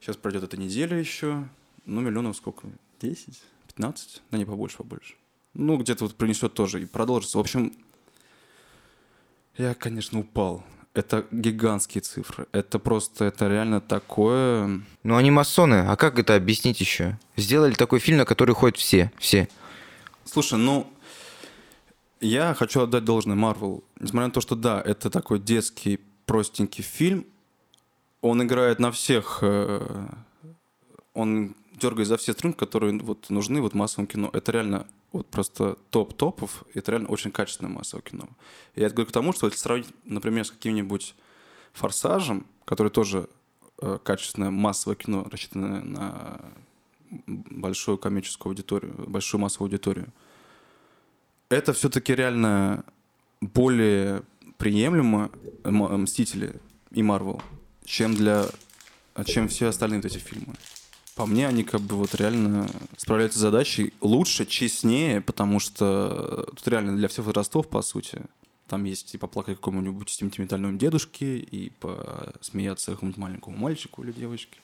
Сейчас пройдет эта неделя еще. Ну, миллионов сколько? 10? 15? Да не, побольше, побольше. Ну, где-то вот принесет тоже и продолжится. В общем, я, конечно, упал. Это гигантские цифры. Это просто, это реально такое... Ну, они масоны, а как это объяснить еще? Сделали такой фильм, на который ходят все, все. Слушай, ну, я хочу отдать должное Марвел. Несмотря на то, что да, это такой детский простенький фильм, он играет на всех, э, он дергает за все струнки, которые вот нужны вот массовому кино. Это реально вот просто топ топов, это реально очень качественное массовое кино. И я говорю к тому, что если сравнить, например, с каким-нибудь «Форсажем», который тоже э, качественное массовое кино, рассчитанное на большую коммерческую аудиторию, большую массовую аудиторию, это все-таки реально более приемлемо М- Мстители и Марвел, чем для чем все остальные вот эти фильмы. По мне, они как бы вот реально справляются с задачей лучше, честнее, потому что тут реально для всех возрастов, по сути. Там есть и поплакать какому-нибудь сентиментальному дедушке, и посмеяться какому-нибудь маленькому мальчику или девочке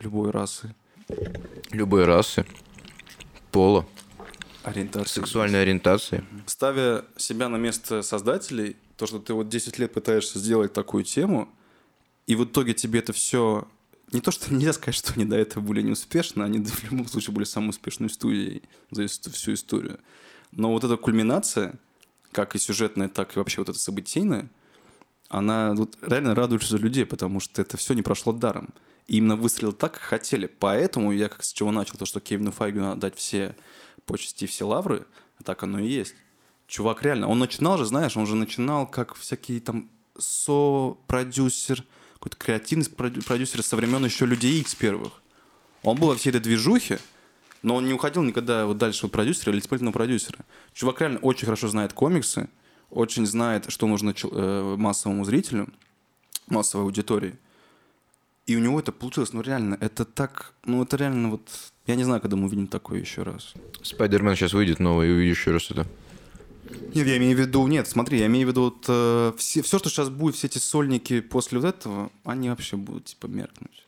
любой расы, Любой расы, пола, ориентации. сексуальной ориентации. Ставя себя на место создателей, то, что ты вот 10 лет пытаешься сделать такую тему, и в итоге тебе это все... Не то, что <laughs> нельзя сказать, что они до этого были неуспешны, они в любом случае были самой успешной студией за всю историю. Но вот эта кульминация, как и сюжетная, так и вообще вот эта событийная, она вот реально радует за людей, потому что это все не прошло даром. Именно выстрелил так, как хотели. Поэтому я как с чего начал, то, что Кевину Файгу надо дать все почести, все лавры, так оно и есть. Чувак реально, он начинал же, знаешь, он же начинал как всякий там со-продюсер, какой-то креативный продюсер со времен еще Людей Икс первых. Он был во всей этой движухе, но он не уходил никогда вот дальше от продюсера или исполнительного продюсера. Чувак реально очень хорошо знает комиксы, очень знает, что нужно э, массовому зрителю, массовой аудитории. И у него это получилось, ну реально, это так, ну это реально вот, я не знаю, когда мы увидим такое еще раз. Спайдермен сейчас выйдет новый, и увидишь еще раз это. Нет, я имею в виду, нет, смотри, я имею в виду, вот, э, все, все, что сейчас будет, все эти сольники после вот этого, они вообще будут, типа, меркнуть.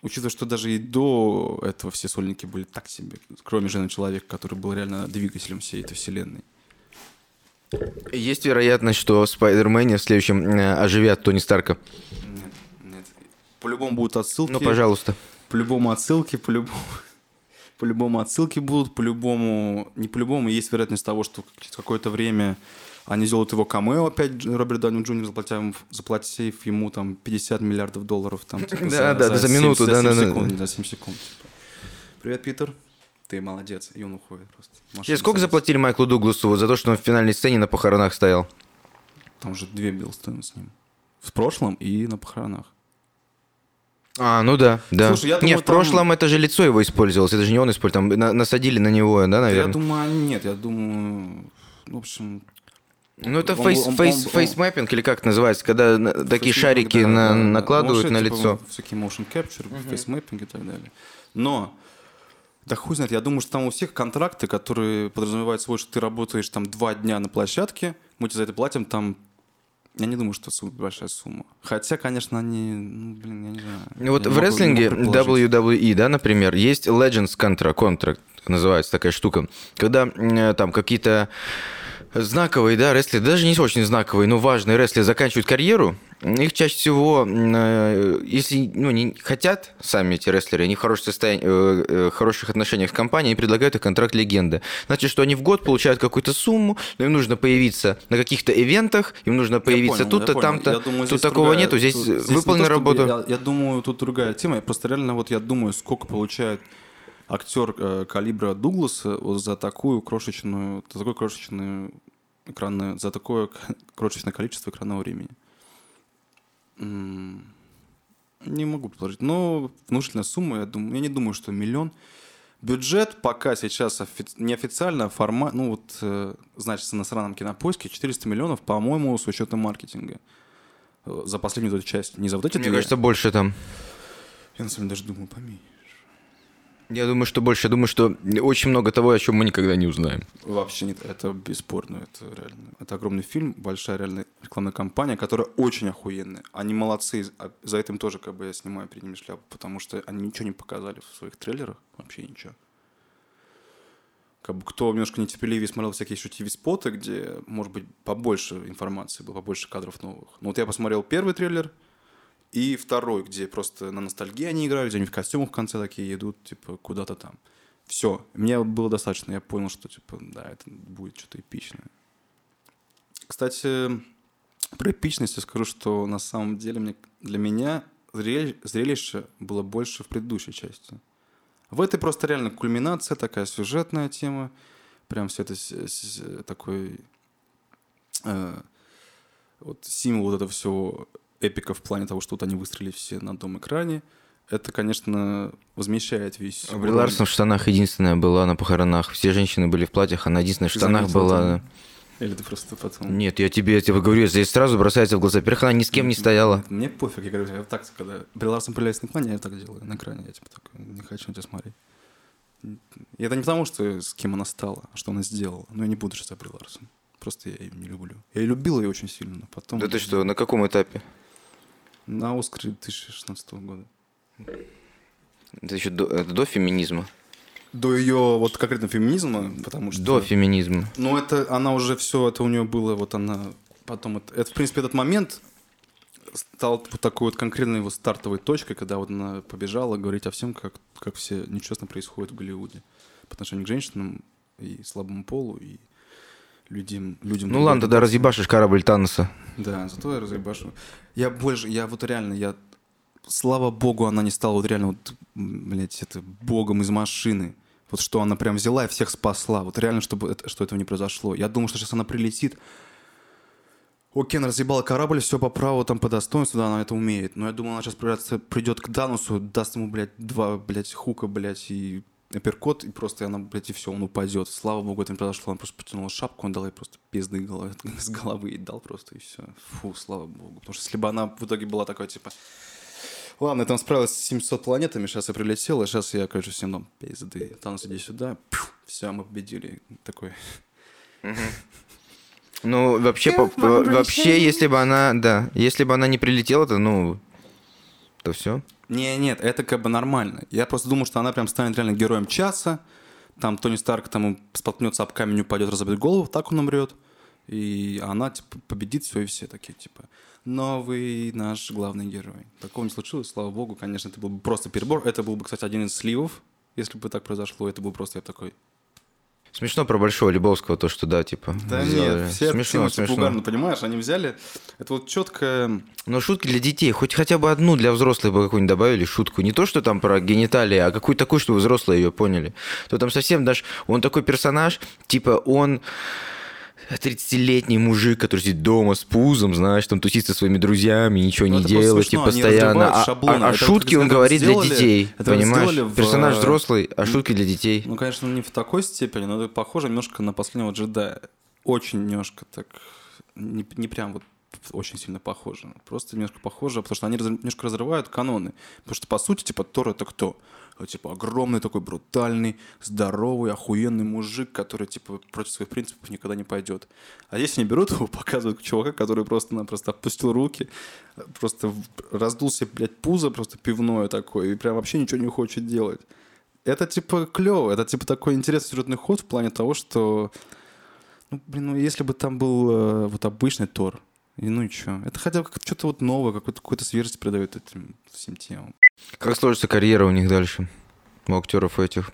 Учитывая, что даже и до этого все сольники были так себе, кроме Жены Человека, который был реально двигателем всей этой вселенной. Есть вероятность, что в Спайдермене в следующем э, оживят Тони Старка. По-любому будут отсылки. Ну, пожалуйста. По-любому отсылки, по-любому... <laughs> По-любому отсылки будут, по-любому... Не по-любому, есть вероятность того, что через какое-то время они сделают его камео опять, Роберт Дауни Джуниор, заплатив, заплатив ему там 50 миллиардов долларов. Там, типа, Да, да, за минуту, да, за да, 7 да. секунд, За 7 секунд. типа. Привет, Питер. Ты молодец. И он уходит просто. Машина сколько садится. заплатили Майклу Дугласу вот за то, что он в финальной сцене на похоронах стоял? Там же две было сцены с ним. В прошлом и на похоронах. А, ну да, да. Слушай, я Не, думаю, в прошлом это же лицо его использовалось, это же не он использовал, там на- насадили на него, да, Я наверное? думаю, нет, я думаю... В общем, Ну это фейс, он- фейс, он- фейсмэппинг, или как это называется, когда на- такие шарики да, на- да, накладывают Ну, на вообще, лицо. типа, всякие motion capture, face mapping и так далее. Но, да хуй знает, я думаю, что там у всех контракты, которые подразумевают свой, что ты работаешь там два дня на площадке, мы тебе за это платим там я не думаю, что большая сумма. Хотя, конечно, они, ну, блин, я не знаю. Ну Вот в могу- рестлинге. WWE, да, например, есть Legends Contra, Contract, называется такая штука, когда э, там какие-то знаковые, да, рестлеры, даже не очень знаковые, но важные рестлеры заканчивают карьеру, их чаще всего, э, если ну, не хотят сами эти рестлеры, они в хорошем состоянии, э, э, хороших отношениях с компанией, они предлагают их контракт легенды. Значит, что они в год получают какую-то сумму, но им нужно появиться на каких-то ивентах, им нужно появиться тут-то, там-то. Думаю, Тут такого другая- нету, здесь, здесь не выполнена работа. Я, я думаю, тут другая тема. Я просто реально вот я думаю, сколько получает актер э, калибра Дугласа вот за такую крошечную, за такое крошечное экранное, за такое крошечное количество экранного времени. Не могу предложить. Но внушительная сумма, я, думаю, я не думаю, что миллион. Бюджет пока сейчас офи- неофициально формат, ну вот, э, значится на сраном кинопоиске 400 миллионов, по-моему, с учетом маркетинга. Э, За последнюю эту часть. Не за вот эти Мне две. кажется, больше там. Я на самом деле даже думаю, поменьше. Я думаю, что больше. Я думаю, что очень много того, о чем мы никогда не узнаем. Вообще нет, это бесспорно, это реально. Это огромный фильм, большая реальная рекламная кампания, которая очень охуенная. Они молодцы, а за этим тоже как бы я снимаю перед ними шляпу, потому что они ничего не показали в своих трейлерах, вообще ничего. Как бы кто немножко нетерпеливее смотрел всякие еще TV-споты, где, может быть, побольше информации было, побольше кадров новых. Но вот я посмотрел первый трейлер и второй, где просто на ностальгии они играли, где они в костюмах в конце такие идут, типа, куда-то там. Все, мне было достаточно, я понял, что, типа, да, это будет что-то эпичное. Кстати, про эпичность я скажу, что на самом деле мне, для меня зрелищ- зрелище было больше в предыдущей части. В этой просто реально кульминация, такая сюжетная тема, прям все это такой э, вот символ вот этого всего эпика в плане того, что вот они выстрелили все на одном экране. Это, конечно, возмещает весь... Бри уровень. Ларсон в штанах единственная была на похоронах. Все женщины были в платьях, она единственная в штанах заметил была. это? Или ты просто потом... Нет, я тебе, я тебе говорю, здесь сразу бросается в глаза. Во-первых, она ни с кем не стояла. Мне пофиг, я говорю, я так, когда Бри Ларсон появляется на экране, я так делаю, на экране, я типа так, не хочу на тебя смотреть. И это не потому, что с кем она стала, а что она сделала. Но я не буду сейчас Бри Ларсон. Просто я ее не люблю. Я и любил ее очень сильно, но потом... Да ты что, на каком этапе? На Оскаре 2016 года. Это еще до, до феминизма. До ее вот конкретно феминизма, потому что... До феминизма. Ну, это она уже все, это у нее было, вот она потом... Это, это, в принципе, этот момент стал вот такой вот конкретной его стартовой точкой, когда вот она побежала говорить о всем, как, как все нечестно происходит в Голливуде. По отношению к женщинам и слабому полу, и людям... людям Ну ладно, тогда разъебашишь корабль Таноса. Да, зато я разъебашу. Я больше, я вот реально, я... Слава богу, она не стала вот реально вот, блядь, это богом из машины. Вот что она прям взяла и всех спасла. Вот реально, чтобы это, что этого не произошло. Я думаю, что сейчас она прилетит. Окей, она разъебала корабль, все по праву, там по достоинству, да, она это умеет. Но я думаю, она сейчас придется, придет к Данусу, даст ему, блядь, два, блядь, хука, блядь, и апперкот, и просто она, блядь, и все, он упадет. Слава богу, это не произошло. Она просто потянула шапку, он дал ей просто пизды головы, <laughs> с головы и дал просто, и все. Фу, слава богу. Потому что если бы она в итоге была такой, типа, ладно, я там справилась с 700 планетами, сейчас я прилетела, сейчас я, короче, всем дам пизды. Танос, иди сюда, все, мы победили. Такой. Ну, вообще, по- вообще, если бы она, да, если бы она не прилетела, то, ну, то все. Не, нет, это как бы нормально. Я просто думал, что она прям станет реально героем часа. Там Тони Старк там споткнется об камень, упадет, разобьет голову, так он умрет. И она, типа, победит все и все такие, типа, новый наш главный герой. Такого не случилось, слава богу. Конечно, это был бы просто перебор. Это был бы, кстати, один из сливов, если бы так произошло. Это был просто я такой... Смешно про Большого Лебовского, то, что, да, типа, Да сделали. нет, все смешно, смешно. угарно, понимаешь? Они взяли... Это вот четко... Но шутки для детей, хоть хотя бы одну для взрослых бы какую-нибудь добавили шутку. Не то, что там про гениталии, а какую-то такую, чтобы взрослые ее поняли. То там совсем даже... Он такой персонаж, типа он 30-летний мужик, который сидит дома с пузом, знаешь, там тусит со своими друзьями, ничего Ну, не делает, смешно, типа, они постоянно. А, а- а шутки он говорит сделали- для детей, понимаешь? в, Персонаж э, взрослый, а шутки для детей. Ну, конечно, не в такой степени, но это похоже немножко на последнего джедая. Очень немножко так... Не, не прям вот очень сильно похоже. Просто немножко похоже, потому что они раз- немножко разрывают каноны. Потому что, по сути, типа, Тор это кто? Вот, типа, огромный такой брутальный, здоровый, охуенный мужик, который, типа, против своих принципов никогда не пойдет. А здесь они берут его, <laughs> показывают чувака, который просто-напросто опустил руки, просто в- раздул себе, блядь, пузо просто пивное такое, и прям вообще ничего не хочет делать. Это, типа, клево, это, типа, такой интересный сюжетный ход в плане того, что, ну, блин, ну, если бы там был э, вот обычный Тор, и ну и чё? Это хотя бы что-то вот новое, какую-то какую свежесть придает этим всем темам. Как сложится карьера у них дальше? У актеров этих.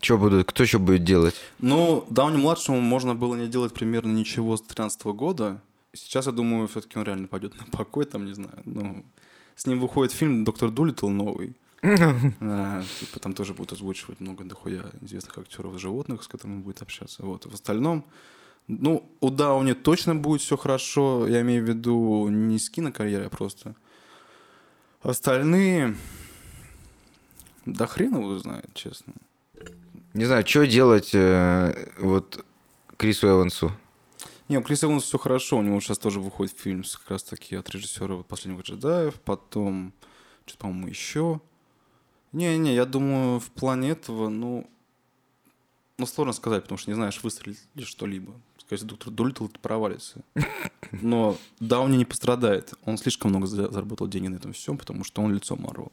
Что будут, кто еще будет делать? Ну, Дауни-младшему можно было не делать примерно ничего с 13 года. Сейчас, я думаю, все-таки он реально пойдет на покой, там, не знаю. Ну, с ним выходит фильм «Доктор Дулиттл» новый. <laughs> А, типа, там тоже будут озвучивать много дохуя известных актеров животных, с которыми он будет общаться. Вот. В остальном, ну, у Дауни точно будет все хорошо. Я имею в виду не с кинокарьерой, а просто. Остальные... Да хрен его знает, честно. Не знаю, что делать э, вот Крису Эвансу. Не, у Криса Эванса все хорошо. У него сейчас тоже выходит фильм как раз таки от режиссера вот «Последних джедаев». Потом, что-то, по-моему, еще. Не-не, я думаю, в плане этого, ну... Ну, сложно сказать, потому что не знаешь, выстрелит ли что-либо. Сказать, доктор Дулиттл это провалится. Но Дауни не пострадает. Он слишком много за- заработал денег на этом всем, потому что он лицо Марвел.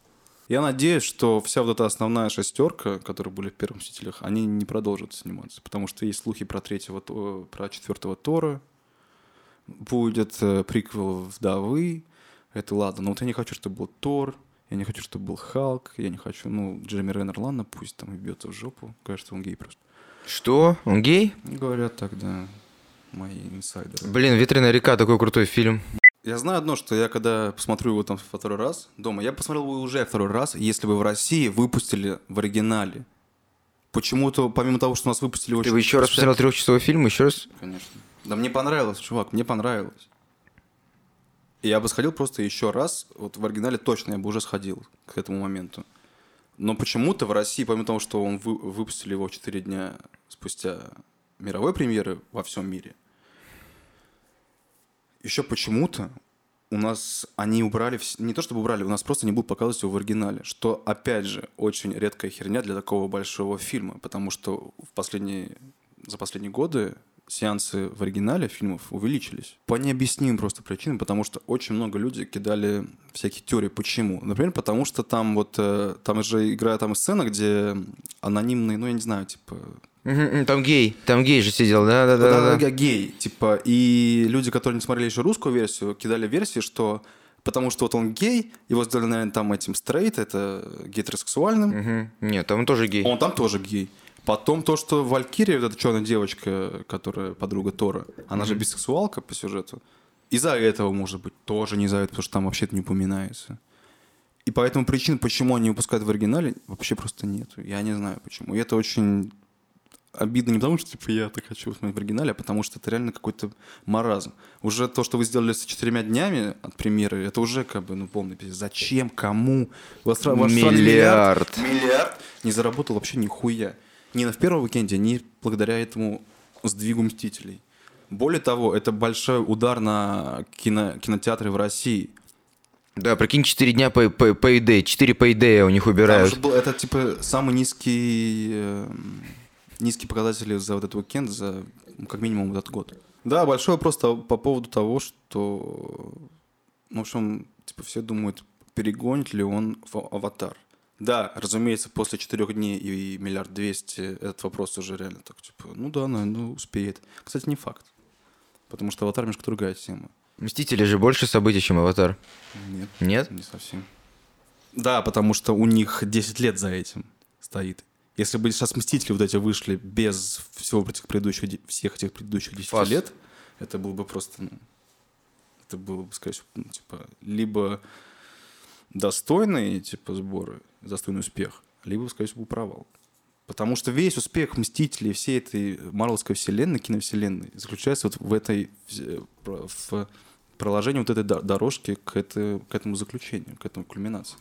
Я надеюсь, что вся вот эта основная шестерка, которые были в первых «Мстителях», они не продолжат сниматься, потому что есть слухи про третьего, То- про четвертого Тора, будет э, приквел «Вдовы», это ладно, но вот я не хочу, чтобы был Тор, я не хочу, чтобы был Халк, я не хочу, ну, Джереми Реннер, ладно, пусть там и бьется в жопу, кажется, он гей просто. Что? Он гей? Говорят так, да, мои инсайдеры. Блин, «Ветреная река» такой крутой фильм. Я знаю одно, что я когда посмотрю его там второй раз дома, я посмотрел его уже второй раз, если бы в России выпустили в оригинале. Почему-то, помимо того, что нас выпустили Ты очень... бы еще раз посмотрел трехчасовой фильм, еще раз? Конечно. Да мне понравилось, чувак, мне понравилось. И я бы сходил просто еще раз, вот в оригинале точно я бы уже сходил к этому моменту. Но почему-то в России, помимо того, что он вы- выпустили его 4 дня спустя мировой премьеры во всем мире, еще почему-то у нас они убрали, не то чтобы убрали, у нас просто не будут показывать его в оригинале, что, опять же, очень редкая херня для такого большого фильма, потому что в последние, за последние годы сеансы в оригинале фильмов увеличились. По необъяснимым просто причинам, потому что очень много людей кидали всякие теории, почему. Например, потому что там вот, э, там же играет там сцена, где анонимный, ну, я не знаю, типа, Там гей, там гей же сидел, да-да-да. да-да-да, гей, типа, и люди, которые не смотрели еще русскую версию, кидали версии, что потому что вот он гей, его сделали, наверное, там этим стрейт, это гетеросексуальным. Нет, там он тоже гей. он там тоже гей. Потом то, что Валькирия, вот эта черная девочка, которая подруга Тора, она же бисексуалка по сюжету. Из-за этого, может быть, тоже не из-за этого, потому что там вообще это не упоминается. И поэтому причин, почему они выпускают в оригинале, вообще просто нету. Я не знаю почему. И это очень обидно не потому, что типа я так хочу смотреть в оригинале, а потому что это реально какой-то маразм. Уже то, что вы сделали с четырьмя днями от премьеры, это уже как бы, ну, полный пиздец. Зачем? Кому? Ваш стран Миллиард. Миллиард. Не заработал вообще нихуя. Ни на в первом уикенде, ни благодаря этому сдвигу «Мстителей». Более того, это большой удар на кино, кинотеатры в России. Да, прикинь, 4 дня по payday, 4 payday у них Там убирают. же был, это типа самый низкий, низкий показатели за вот этот уикенд, за ну, как минимум этот год. Да, большой вопрос по поводу того, что, в общем, типа все думают, перегонит ли он в аватар. Да, разумеется, после четырех дней и миллиард двести этот вопрос уже реально так, типа, ну да, наверное, успеет. Кстати, не факт. Потому что аватар немножко другая тема. Мстители же больше событий, чем Аватар. Нет, Нет? не совсем. Да, потому что у них 10 лет за этим стоит. Если бы сейчас Мстители вот эти вышли без всего этих предыдущих, всех этих предыдущих 10 Фас. лет, это было бы просто, ну, это было бы, скорее всего, ну, типа, либо достойные, типа, сборы, достойный успех, либо, скорее всего, провал. Потому что весь успех Мстителей, всей этой Марвелской вселенной, киновселенной, заключается вот в этой, в, про- в проложении вот этой до- дорожки к, это- к этому заключению, к этому кульминации.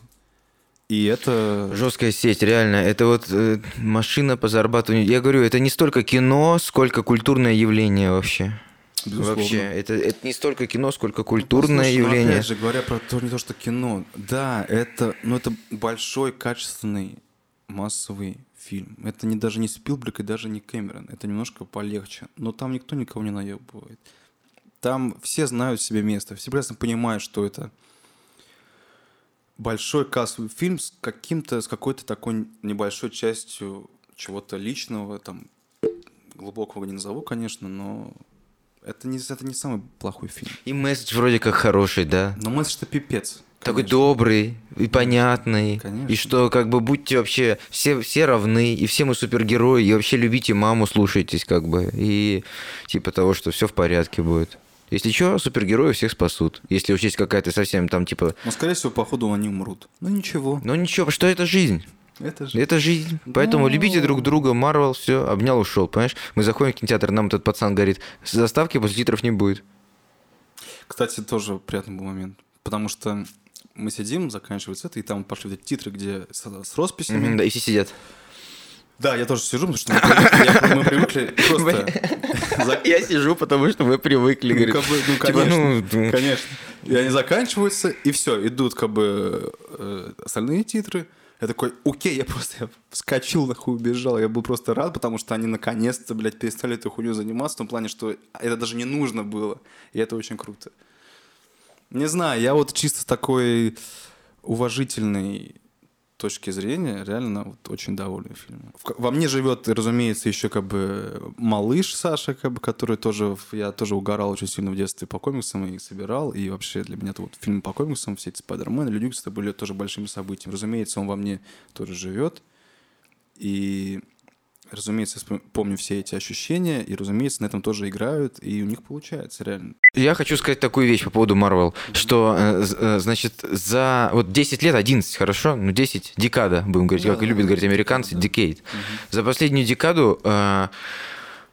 И это... Жесткая сеть, реально. Это вот э, машина по зарабатыванию. Я говорю, это не столько кино, сколько культурное явление вообще. Безусловно. Вообще, это, это не столько кино, сколько Ну, культурное ну, явление. опять же, говоря про то, не то, что кино, да, это, ну, это большой, качественный, массовый фильм. Это не даже не Спилберг и даже не Кэмерон. Это немножко полегче. Но там никто никого не наебывает. Там все знают себе место. Все прекрасно понимают, что это большой кассовый фильм с каким-то, с какой-то такой небольшой частью чего-то личного, там, глубокого не назову, конечно, но это не, это не самый плохой фильм. И месседж вроде как хороший, да. Но месседж-то пипец. Такой конечно. добрый и понятный. Конечно. И что как бы будьте вообще все, все равны, и все мы супергерои, и вообще любите маму, слушайтесь как бы. И типа того, что все в порядке будет. Если что, супергерои всех спасут. Если учесть какая-то совсем там типа... Но, скорее всего, походу они умрут. Ну ничего. Ну ничего, что это жизнь? Это же... Это жизнь. Поэтому Ну. любите друг друга, Марвел, все, обнял, ушел, понимаешь? Мы заходим в кинотеатр, нам этот пацан говорит, заставки после титров не будет. Кстати, тоже приятный был момент. Потому что мы сидим, заканчивается это, и там пошли вот эти титры, где с, с росписями. Мгм, Да, и все сидят. Да, я тоже сижу, потому что мы привыкли, я- мы привыкли <laughs> просто... <laughs> Я сижу, потому что мы привыкли, Ну, говорит. как бы, ну, Типа, конечно, ну, конечно. И они заканчиваются, и все, идут как бы э, остальные титры. Я такой, окей, я просто я вскочил, нахуй убежал. Я был просто рад, потому что они наконец-то, блядь, перестали эту хуйню заниматься, в том плане, что это даже не нужно было. И это очень круто. Не знаю, я вот чисто такой уважительной точки зрения реально вот очень доволен фильмом. Во мне живет, разумеется, еще как бы малыш Саша, как бы, который тоже, я тоже угорал очень сильно в детстве по комиксам и собирал, и вообще для меня это вот фильмы по комиксам, все эти Спайдермен, Люди были тоже большими событиями. Разумеется, он во мне тоже живет, и разумеется, помню все эти ощущения, и, разумеется, на этом тоже играют, и у них получается реально. Я хочу сказать такую вещь по поводу Марвел, что, э, э, значит, за вот 10 лет, 11, хорошо, ну 10, декада, будем говорить, Да, как и да, любят да, говорить американцы, да. decade. За последнюю декаду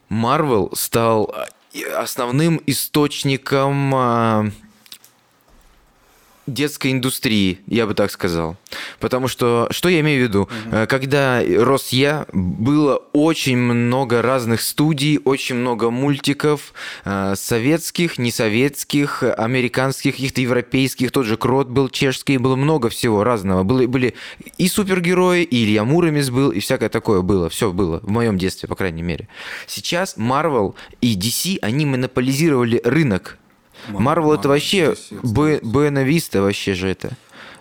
Марвел стал э, основным источником э, детской индустрии, я бы так сказал. Потому что, что я имею в виду? Э, Когда рос я, было очень много разных студий, очень много мультиков, э, советских, несоветских, американских, каких-то европейских, тот же Крот был чешский, было много всего разного. Были, были и супергерои, и Илья Муромец был, и всякое такое было. Все было, в моем детстве, по крайней мере. Сейчас Marvel и DC, они монополизировали рынок. Марвел это вообще Б- Буэна Виста вообще же это.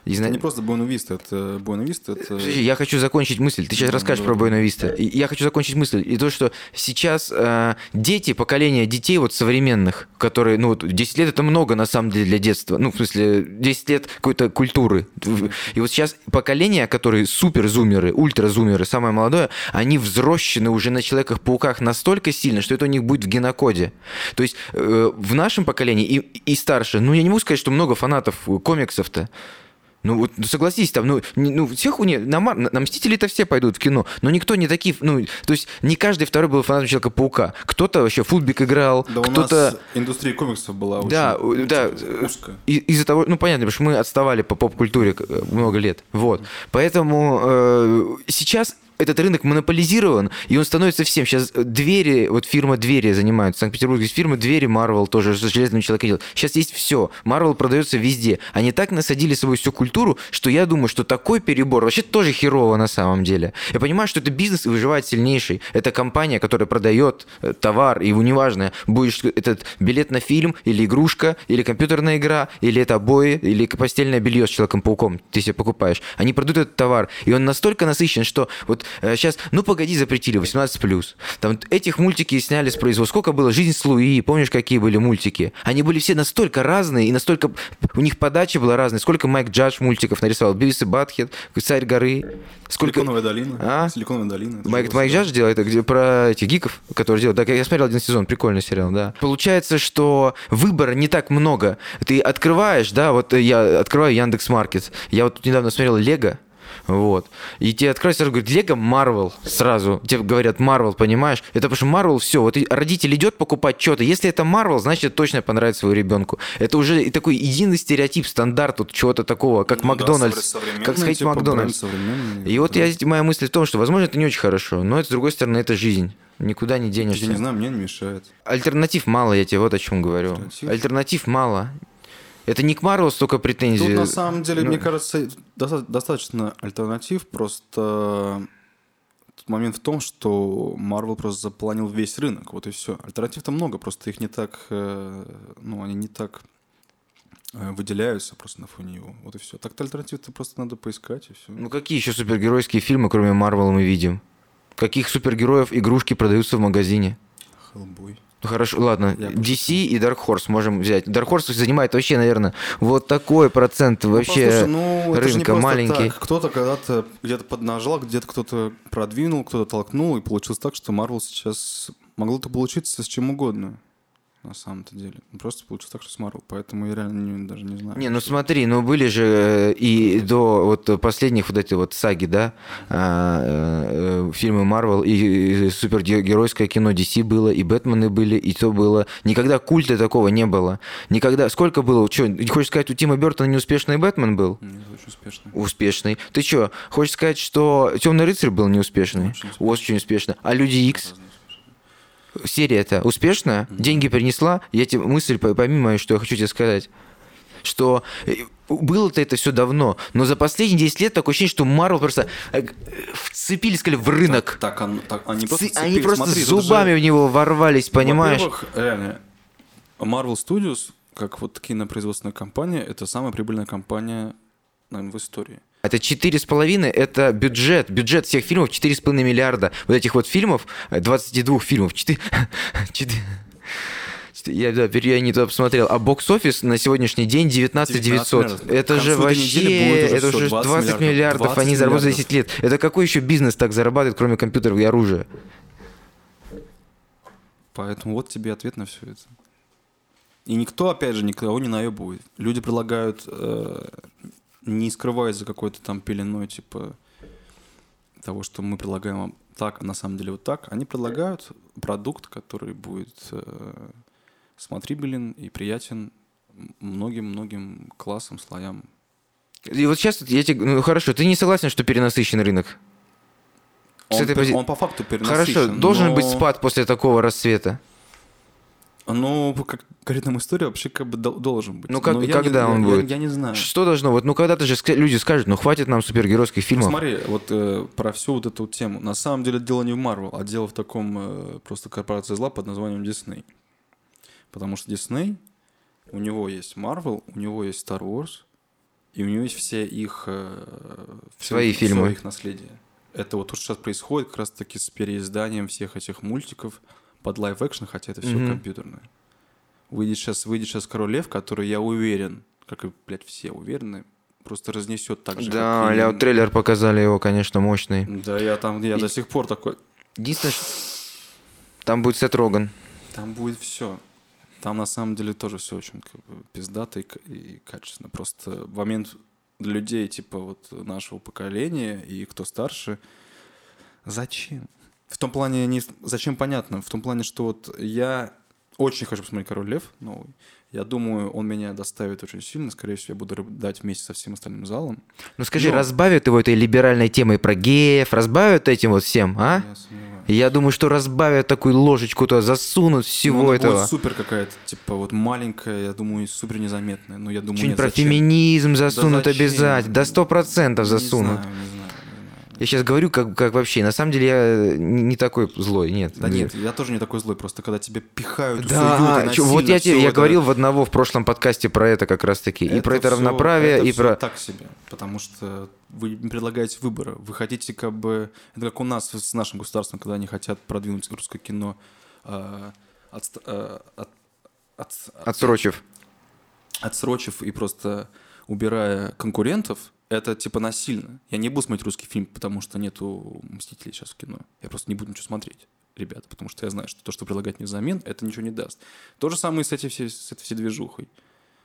Не Это не просто Буэна Виста, это Буэна Виста, это... Я хочу закончить мысль. Ты сейчас Да, расскажешь давай. про Буэна Виста. И Я хочу закончить мысль. И то, что сейчас э, дети, поколение детей вот современных, которые, ну вот 10 лет это много на самом деле для детства. Ну, в смысле, 10 лет какой-то культуры. И вот сейчас поколение, которые супер-зумеры, ультра-зумеры, самое молодое, они взрощены уже на Человеках-пауках настолько сильно, что это у них будет в генокоде. То есть э, в нашем поколении и, и старше, ну я не могу сказать, что много фанатов э, комиксов-то. Ну вот ну, согласись, там, ну, не- ну всех у на, Мар- на, Мстители-то все пойдут в кино, но никто не такие, ну, то есть не каждый второй был фанатом Человека-паука. Кто-то вообще футбик играл, Да кто-то... индустрия комиксов была очень Да, у- да, узкая. Из-за того, ну понятно, потому что мы отставали по поп-культуре э, много лет, вот. Поэтому э, сейчас этот рынок монополизирован, и он становится всем. Сейчас двери, вот фирма двери занимают, в Санкт-Петербурге есть фирма двери Marvel тоже с железным человеком делает. Сейчас есть все. Marvel продается везде. Они так насадили с собой всю культуру, что я думаю, что такой перебор вообще тоже херово на самом деле. Я понимаю, что это бизнес и выживает сильнейший. Это компания, которая продает э, товар, и его неважно, будешь этот билет на фильм, или игрушка, или компьютерная игра, или это обои, или постельное белье с Человеком-пауком ты себе покупаешь. Они продают этот товар, и он настолько насыщен, что вот сейчас, ну погоди, запретили 18+. Там этих мультики сняли с производства. Сколько было? «Жизнь с Луи», помнишь, какие были мультики? Они были все настолько разные, и настолько у них подача была разная. Сколько Майк Джадж мультиков нарисовал? Бивис и Батхед, Царь горы. Сколько... Силиконовая долина. А? Силиконовая долина. Это Майк, Майк Джадж делает где про этих гиков, которые делают. Так, я смотрел один сезон, прикольный сериал, да. Получается, что выбора не так много. Ты открываешь, да, вот я открываю Яндекс Маркет. Я вот недавно смотрел Лего, вот. И тебе откроют сразу говорят, Лего Марвел сразу. Тебе говорят Марвел, понимаешь? Это потому что Марвел все. Вот родитель идет покупать что-то. Если это Марвел, значит это точно понравится своему ребенку. Это уже такой единый стереотип, стандарт вот чего-то такого, как Ну да, Макдональдс. современный, как сходить в типа, Макдональдс. И вот Да. я, моя мысль в том, что, возможно, это не очень хорошо, но это, с другой стороны, это жизнь. Никуда не денешься. Я не знаю, мне не мешает. Альтернатив мало, я тебе вот о чем говорю. Альтернатив? Альтернатив мало. Это не к Марвел столько претензий. Тут на самом деле, Ну, мне кажется, доста- достаточно альтернатив. Просто тут момент в том, что Marvel просто заполонил весь рынок. Вот и все. Альтернатив-то много, просто их не так, э, ну, они не так э, выделяются просто на фоне его. Вот и все. Так-то альтернатив-то просто надо поискать и все. Ну какие еще супергеройские фильмы, кроме Марвела, мы видим? Каких супергероев игрушки продаются в магазине? Хеллбой. Ну хорошо, ладно. Я DC и Dark Horse можем взять. Dark Horse занимает вообще, наверное, вот такой процент вообще послушай, ну, это же не рынка маленький. так. Кто-то когда-то где-то поднажал, где-то кто-то продвинул, кто-то толкнул, и получилось так, что Marvel сейчас могло то получиться с чем угодно. На самом-то деле. Просто получилось так, что с Marvel. Поэтому я реально не- даже не знаю. Не, ну смотри, ну были же э, и до вот последних вот эти вот саги, да, а, э, э, фильмы Марвел и, супергеройское кино DC было, и Бэтмены были, и то было. Никогда культа такого не было. Никогда. Сколько было? Что, хочешь сказать, у Тима Бертона неуспешный Бэтмен был? Нет, очень успешно. Успешный. Ты что, хочешь сказать, что Темный рыцарь был неуспешный? Очень успешный. Очень успешно. А Люди Икс? Серия это успешная? Деньги принесла? Я тебе мысль по- пойми мою, что я хочу тебе сказать. Что э, было-то это все давно, но за последние 10 лет такое ощущение, что Марвел просто э, вцепились, сказали, в рынок. Так, он- так, они просто, Цы- Они просто Смотри, зубами же- в него ворвались, понимаешь? Во-первых, реально, Marvel Studios, как вот кинопроизводственная компания, это самая прибыльная компания, наверное, в истории. Это четыре с половиной, это бюджет. Бюджет всех фильмов 4,5 миллиарда. Вот этих вот фильмов, э, 22 фильмов, 4... <laughs> Я, да, я не туда посмотрел. А бокс-офис на сегодняшний день 19 900. миллиардов. Это же вообще, уже это уже 20 20 миллиардов, миллиардов. они 20 заработали за миллиардов. 10 лет. Это какой еще бизнес так зарабатывает, кроме компьютеров и оружия? Поэтому вот тебе ответ на все это. И никто, опять же, никого не наебывает. Люди предлагают, э, не скрываясь за какой-то там пеленой, типа того, что мы предлагаем вам так, а на самом деле вот так. Они предлагают продукт, который будет э, смотрибелен и приятен многим-многим классам, слоям. И вот сейчас я тебе... Ну хорошо, ты не согласен, что перенасыщен рынок? С Он, этой он по факту перенасыщен. Хорошо, должен но- быть спад после такого рассвета. Ну, как говорит нам история, вообще как бы дол- должен быть. Ну, как- Но когда не- он я- будет? Я, я не знаю. Что должно? Вот, ну когда-то же люди скажут, ну хватит нам супергеройских фильмов. Смотри, вот э, про всю вот эту тему. На самом деле дело не в Marvel, а дело в таком э, просто корпорации зла под названием Disney. Потому что Disney, у него есть Marvel, у него есть Star Wars, и у него есть все их... э, всё Свои фильмы. их наследие. Это вот то, что сейчас происходит как раз-таки с переизданием всех этих мультиков под live-action, хотя это все Мгм. компьютерное. Выйдет сейчас, выйдет сейчас Король Лев, который, я уверен, как и, блядь, все уверены, просто разнесет так же, Да, как и- ля, вот трейлер показали его, конечно, мощный. да, я там, я И- до сих пор такой. Единственное, там будет Сет Роган. Там будет все. Там на самом деле тоже все очень как бы, пиздато и, и качественно. Просто в момент для людей типа вот нашего поколения и кто старше, зачем? В том плане не зачем понятно, в том плане, что вот я Очень хочу посмотреть «Король лев» новый. Я думаю, он меня доставит очень сильно. Скорее всего, я буду рыдать вместе со всем остальным залом. Ну скажи, Но- разбавят его этой либеральной темой про геев, разбавят этим вот всем, а? Я сомневаюсь. Я думаю, что разбавят такую ложечку, то засунут всего Ну, этого. будет супер какая-то, типа вот маленькая, я думаю, супер незаметная. Но я думаю, Что-нибудь про зачем? феминизм засунут зачем? обязательно. До сто процентов засунут. не знаю, не знаю. Я сейчас говорю, как, как вообще. На самом деле я не не такой злой, нет. Да нет, я тоже не такой злой, просто когда тебя пихают, суют, Да, и чё, вот насильно я тебе, я это- говорил в одного в прошлом подкасте про это как раз таки. и про это всё- равноправие, это и про... так себе, потому что вы предлагаете выбора. Вы хотите как бы... Это как у нас с нашим государством, когда они хотят продвинуть русское кино э, отст- э, от- от- Отсрочив. отсрочив и просто убирая конкурентов, это типа насильно. Я не буду смотреть русский фильм, потому что нету Мстителей сейчас в кино. Я просто не буду ничего смотреть, ребята, потому что я знаю, что то, что предлагать мне взамен, это ничего не даст. То же самое с, этой всей, с этой всей движухой.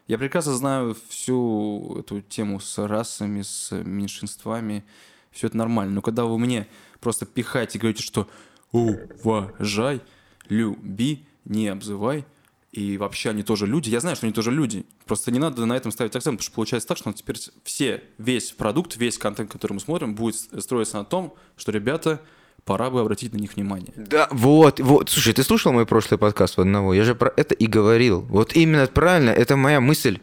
Я прекрасно знаю всю эту тему с расами, с меньшинствами. Все это нормально. Но когда вы мне просто пихаете и говорите, что уважай, люби, не обзывай, и вообще они тоже люди. Я знаю, что они тоже люди. Просто не надо на этом ставить акцент, потому что получается так, что теперь все, весь продукт, весь контент, который мы смотрим, будет строиться на том, что, ребята, пора бы обратить на них внимание. Да, вот, вот. Слушай, ты слушал мой прошлый подкаст одного? Я же про это и говорил. Вот именно правильно, это моя мысль.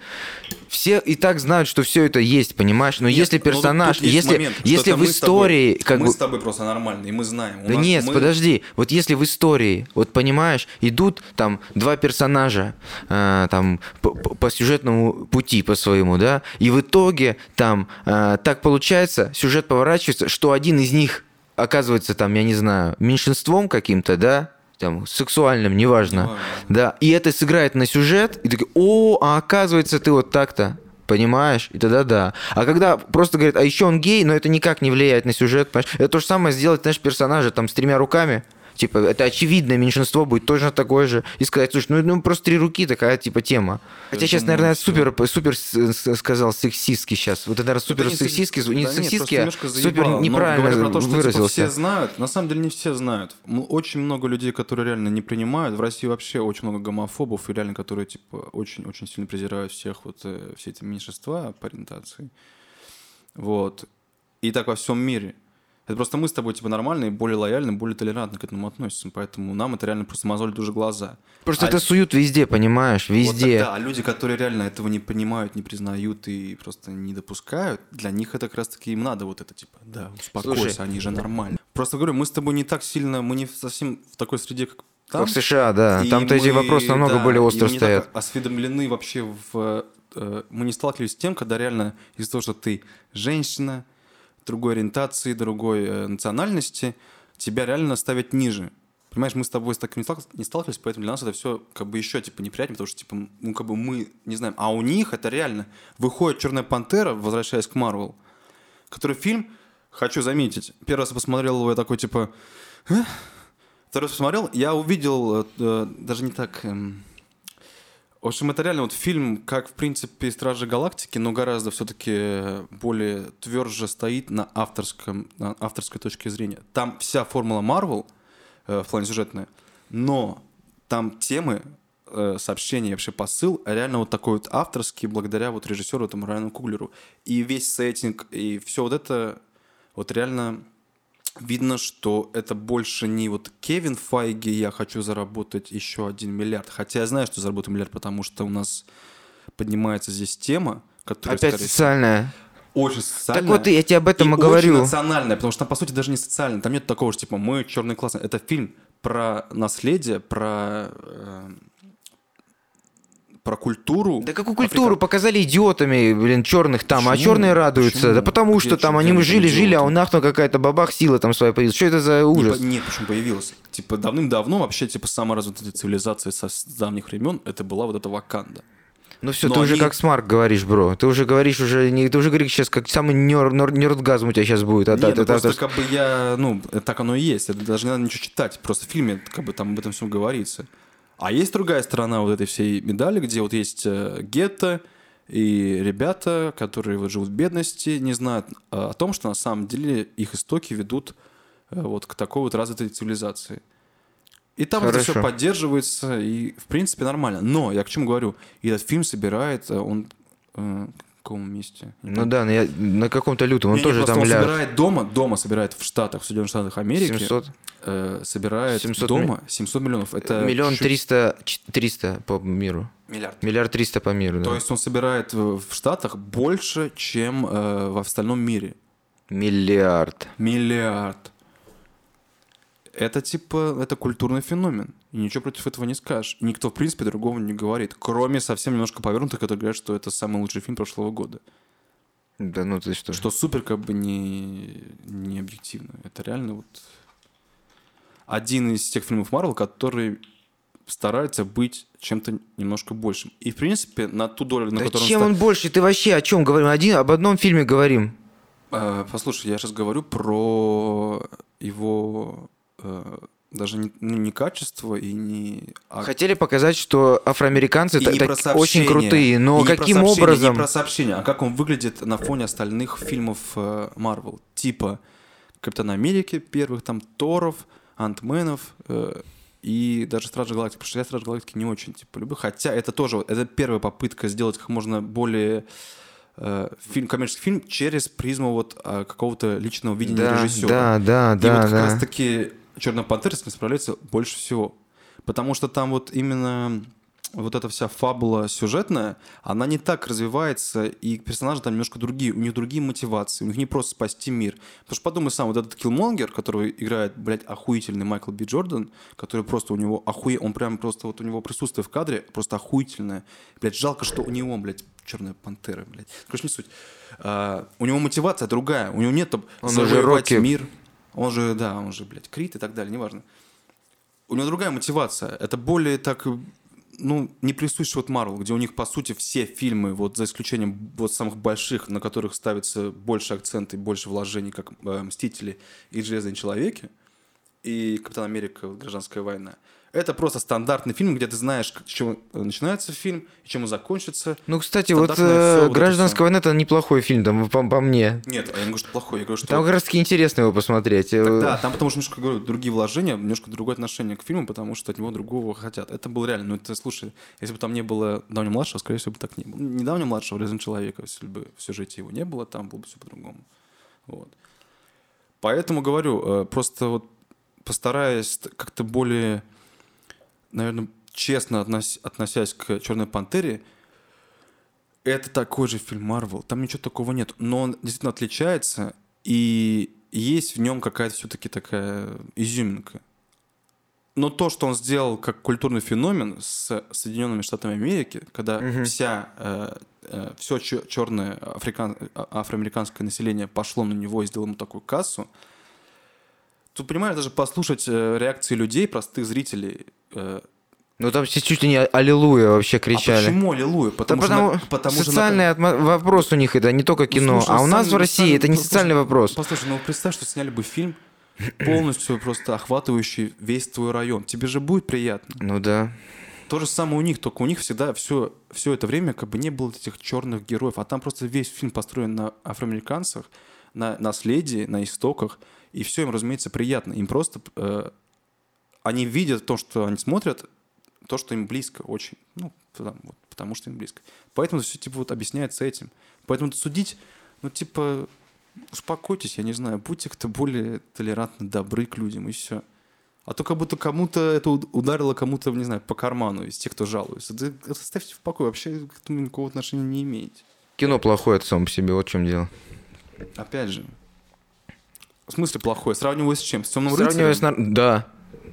Все и так знают, что все это есть, понимаешь? Но Нет, если но тут- персонаж, есть если, момент, если в с тобой- истории, как мы бы... с тобой просто нормальные, мы знаем. Да нет, мы- подожди. Вот если в истории, вот понимаешь, идут там два персонажа э, там по, по- по сюжетному пути по своему, да, и в итоге там э, так получается, сюжет поворачивается, что один из них оказывается там, я не знаю, меньшинством каким-то, да, там, сексуальным, неважно, Неважно. да, и это сыграет на сюжет, и такой, о, а оказывается ты вот так-то, Понимаешь? И тогда да. А когда просто говорят, а еще он гей, но это никак не влияет на сюжет, понимаешь? Это то же самое сделать, знаешь, персонажа там с тремя руками. Типа, это очевидное меньшинство будет точно такое же. И сказать, слушай, ну, ну просто три руки такая, типа, тема. Хотя сейчас, наверное, супер, супер сказал сексистский сейчас. Вот это, наверное, супер не сексистский, секси- не да нет, сексистский, просто а супер неправильно то, что, типа, выразился. все знают. На самом деле не все знают. Очень много людей, которые реально не принимают. В России вообще очень много гомофобов, и реально, которые типа очень-очень сильно презирают всех вот э, все эти меньшинства по ориентации. Вот. И так во всем мире. Это просто мы с тобой типа нормальные, более лояльны, более толерантно к этому относимся. Поэтому нам это реально просто мозолит уже глаза. Просто А- это суют везде, понимаешь? Вот Везде. тогда, а люди, которые реально этого не понимают, не признают и просто не допускают, для них это как раз-таки им надо вот это, типа, да, успокойся, Слушай. они же нормально. Просто говорю, мы с тобой не так сильно, мы не совсем в такой среде, как там. Как в США, да. И Там-то эти вопросы намного да, более остро мы стоят. так осведомлены вообще в... э, Мы не сталкивались с тем, когда реально из-за того, что ты женщина, другой ориентации, другой э, национальности, тебя реально ставят ниже. Понимаешь, мы с тобой с таким не сталк- не сталкивались, поэтому для нас это все как бы еще типа неприятнее, потому что типа, ну как бы мы не знаем. А у них это реально выходит Черная пантера, возвращаясь к Марвел, который фильм, хочу заметить, первый раз посмотрел его, я такой типа, «А?» второй раз посмотрел, я увидел э, э, даже не так. эм, в общем, это реально вот фильм, как, в принципе, «Стражи Галактики», но гораздо все-таки более тверже стоит на, авторском, на авторской точке зрения. Там вся формула Марвел э, в плане сюжетная, но там темы, э, сообщения, вообще посыл реально вот такой вот авторский, благодаря вот режиссеру этому Райану Куглеру. И весь сеттинг, и все вот это вот реально видно, что это больше не вот Кевин Файги, я хочу заработать еще один миллиард. Хотя я знаю, что заработаю миллиард, потому что у нас поднимается здесь тема, которая, Опять скорее социальная. очень социальная. Так вот, я тебе об этом и очень говорю. национальная, потому что там, по сути, даже не социальная. Там нет такого, что, типа, мы черный класс. Это фильм про наследие, про... э, про культуру. Да какую культуру показали идиотами, блин, черных там, а Почему? черные радуются? Почему? Да потому Где что там они жили, жили, а у нахну какая-то бабах сила там своя появилась. Что это за Не ужас? по- нет, почему появилась? Типа давным-давно вообще типа самая развитая цивилизация со давних времен это была вот эта Ваканда. Ну все, Но ты уже они- как смарк говоришь, бро. Ты уже говоришь уже, не, ты уже говоришь сейчас, как самый нер, нер- нердгазм у тебя сейчас будет. А, Нет, та- ну та- просто та- как бы я, ну, так оно и есть. Это даже не надо ничего читать. Просто в фильме как бы там об этом все говорится. А есть другая сторона вот этой всей медали, где вот есть э, гетто и ребята, которые вот живут в бедности, не знают э, о том, что на самом деле их истоки ведут э, вот к такой вот развитой цивилизации. И там это все Хорошо. поддерживается, и в принципе нормально. Но я к чему говорю? И этот фильм собирает, он каком месте? Не Ну да, на, я- на каком-то лютом, он Не, не, тоже просто там он ляд. собирает дома, дома собирает в Штатах, в Соединенных Штатах Америки. 700. э, собирает 700 дома 700 миллионов. Это Миллион триста, триста по миру. Миллиард. Миллиард триста по миру, да. То есть он собирает в Штатах больше, чем э, в остальном мире. Миллиард. Миллиард. Это типа, это культурный феномен. И ничего против этого не скажешь. И Никто, в принципе, другого не говорит. Кроме совсем немножко повернутых, которые говорят, что это самый лучший фильм прошлого года. Да ну ты что. Что супер как бы не, не объективно. Это реально вот один из тех фильмов Марвел, который старается быть чем-то немножко большим. И, в принципе, на ту долю, на Да которую чем ста- он больше? Ты вообще о чем говорим? Один, об одном фильме говорим. Э, Послушай, я сейчас говорю про его э, даже не, ну, не качество и не... а- Хотели показать, что афроамериканцы и так сообщение, очень крутые, но и не про каким образом? Не про сообщение, а как он выглядит на фоне остальных фильмов э, Марвел. Типа Капитана Америки первых, там Торов, Антменов э, и даже Стражи Галактики. Потому что я Стражи Галактики не очень типа люблю. Хотя это тоже, это первая попытка сделать как можно более э, фильм, коммерческий фильм через призму вот э, какого-то личного видения Да, режиссера. да, да, И да, вот как да. раз-таки Черная пантера этим справляется больше всего. Потому что там вот именно вот эта вся фабула сюжетная, она не так развивается, и персонажи там немножко другие, у них другие мотивации, у них не просто спасти мир. Потому что подумай сам, вот этот Киллмонгер, которого играет, блядь, охуительный Майкл Би Джордан, который просто у него охуе... Он прям просто вот у него присутствие в кадре просто охуительное. Блядь, жалко, что у него, блядь, Черная пантера, блядь. Короче, не суть. А, у него мотивация другая, у него нет там Он завоевать Рокки. мир. Он же, да, он же, блядь, Крит и так далее, неважно. У него другая мотивация. Это более так, ну, не присуще вот Марвел, где у них, по сути, все фильмы, вот за исключением вот самых больших, на которых ставится больше акцент и больше вложений, как э, «Мстители» и «Железные человеки», и «Капитан Америка. Гражданская война». Это просто стандартный фильм, где ты знаешь, с чего начинается фильм и чем он закончится. Ну, кстати, вот э, вот «Гражданская война» это неплохой фильм, там, по, по мне. Нет, я не говорю, что плохой, я говорю, что... Там как раз таки интересно его посмотреть. Да, там потому что немножко говорю, другие вложения, немножко другое отношение к фильму, потому что от него другого хотят. Это было реально. Ну, это, слушай, если бы там не было давнего младшего, скорее всего, бы так не было. Не давнего младшего, Железного человека, если бы в сюжете его не было, там было бы все по-другому. Вот. Поэтому говорю, э, просто вот постараясь как-то более, наверное, честно относ- относясь к Черной пантере, это такой же фильм Марвел. Там ничего такого нет. Но он действительно отличается, и есть в нем какая-то все-таки такая изюминка. Но то, что он сделал как культурный феномен с Соединенными Штатами Америки, когда вся, все черное африкан, а- афроамериканское население пошло на него и сделало ему такую кассу, тут, понимаешь, даже послушать э, реакции людей, простых зрителей, э, Ну, там все чуть ли не аллилуйя вообще а кричали. почему аллилуйя? Да Потому, потому, что, на- потому что на- социальный отмо- вопрос у них это не только кино, Ну, слушай, а у нас в России это не социальный- социальный вопрос. Послушай, ну представь, что сняли бы фильм полностью просто охватывающий весь твой район. Тебе же будет приятно. Ну да. То же самое у них, только у них всегда все, все это время как бы не было этих черных героев, а там просто весь фильм построен на афроамериканцах, на наследии, на истоках, и все им, разумеется, приятно. Им просто э, они видят то, что они смотрят, то, что им близко очень. Ну, потому, вот, потому что им близко. Поэтому все типа вот объясняется этим. Поэтому судить, ну, типа, успокойтесь, я не знаю, будьте как-то более толерантны, добры к людям, и все. А то как будто кому-то это уд- ударило кому-то, не знаю, по карману из тех, кто жалуется. Да оставьте в покое, вообще к этому никакого отношения не имеете. Кино плохое это само по себе, вот в чем дело. Опять же. В смысле плохое? Сравниваю с чем? С темным рыцарем? с... нар- Да.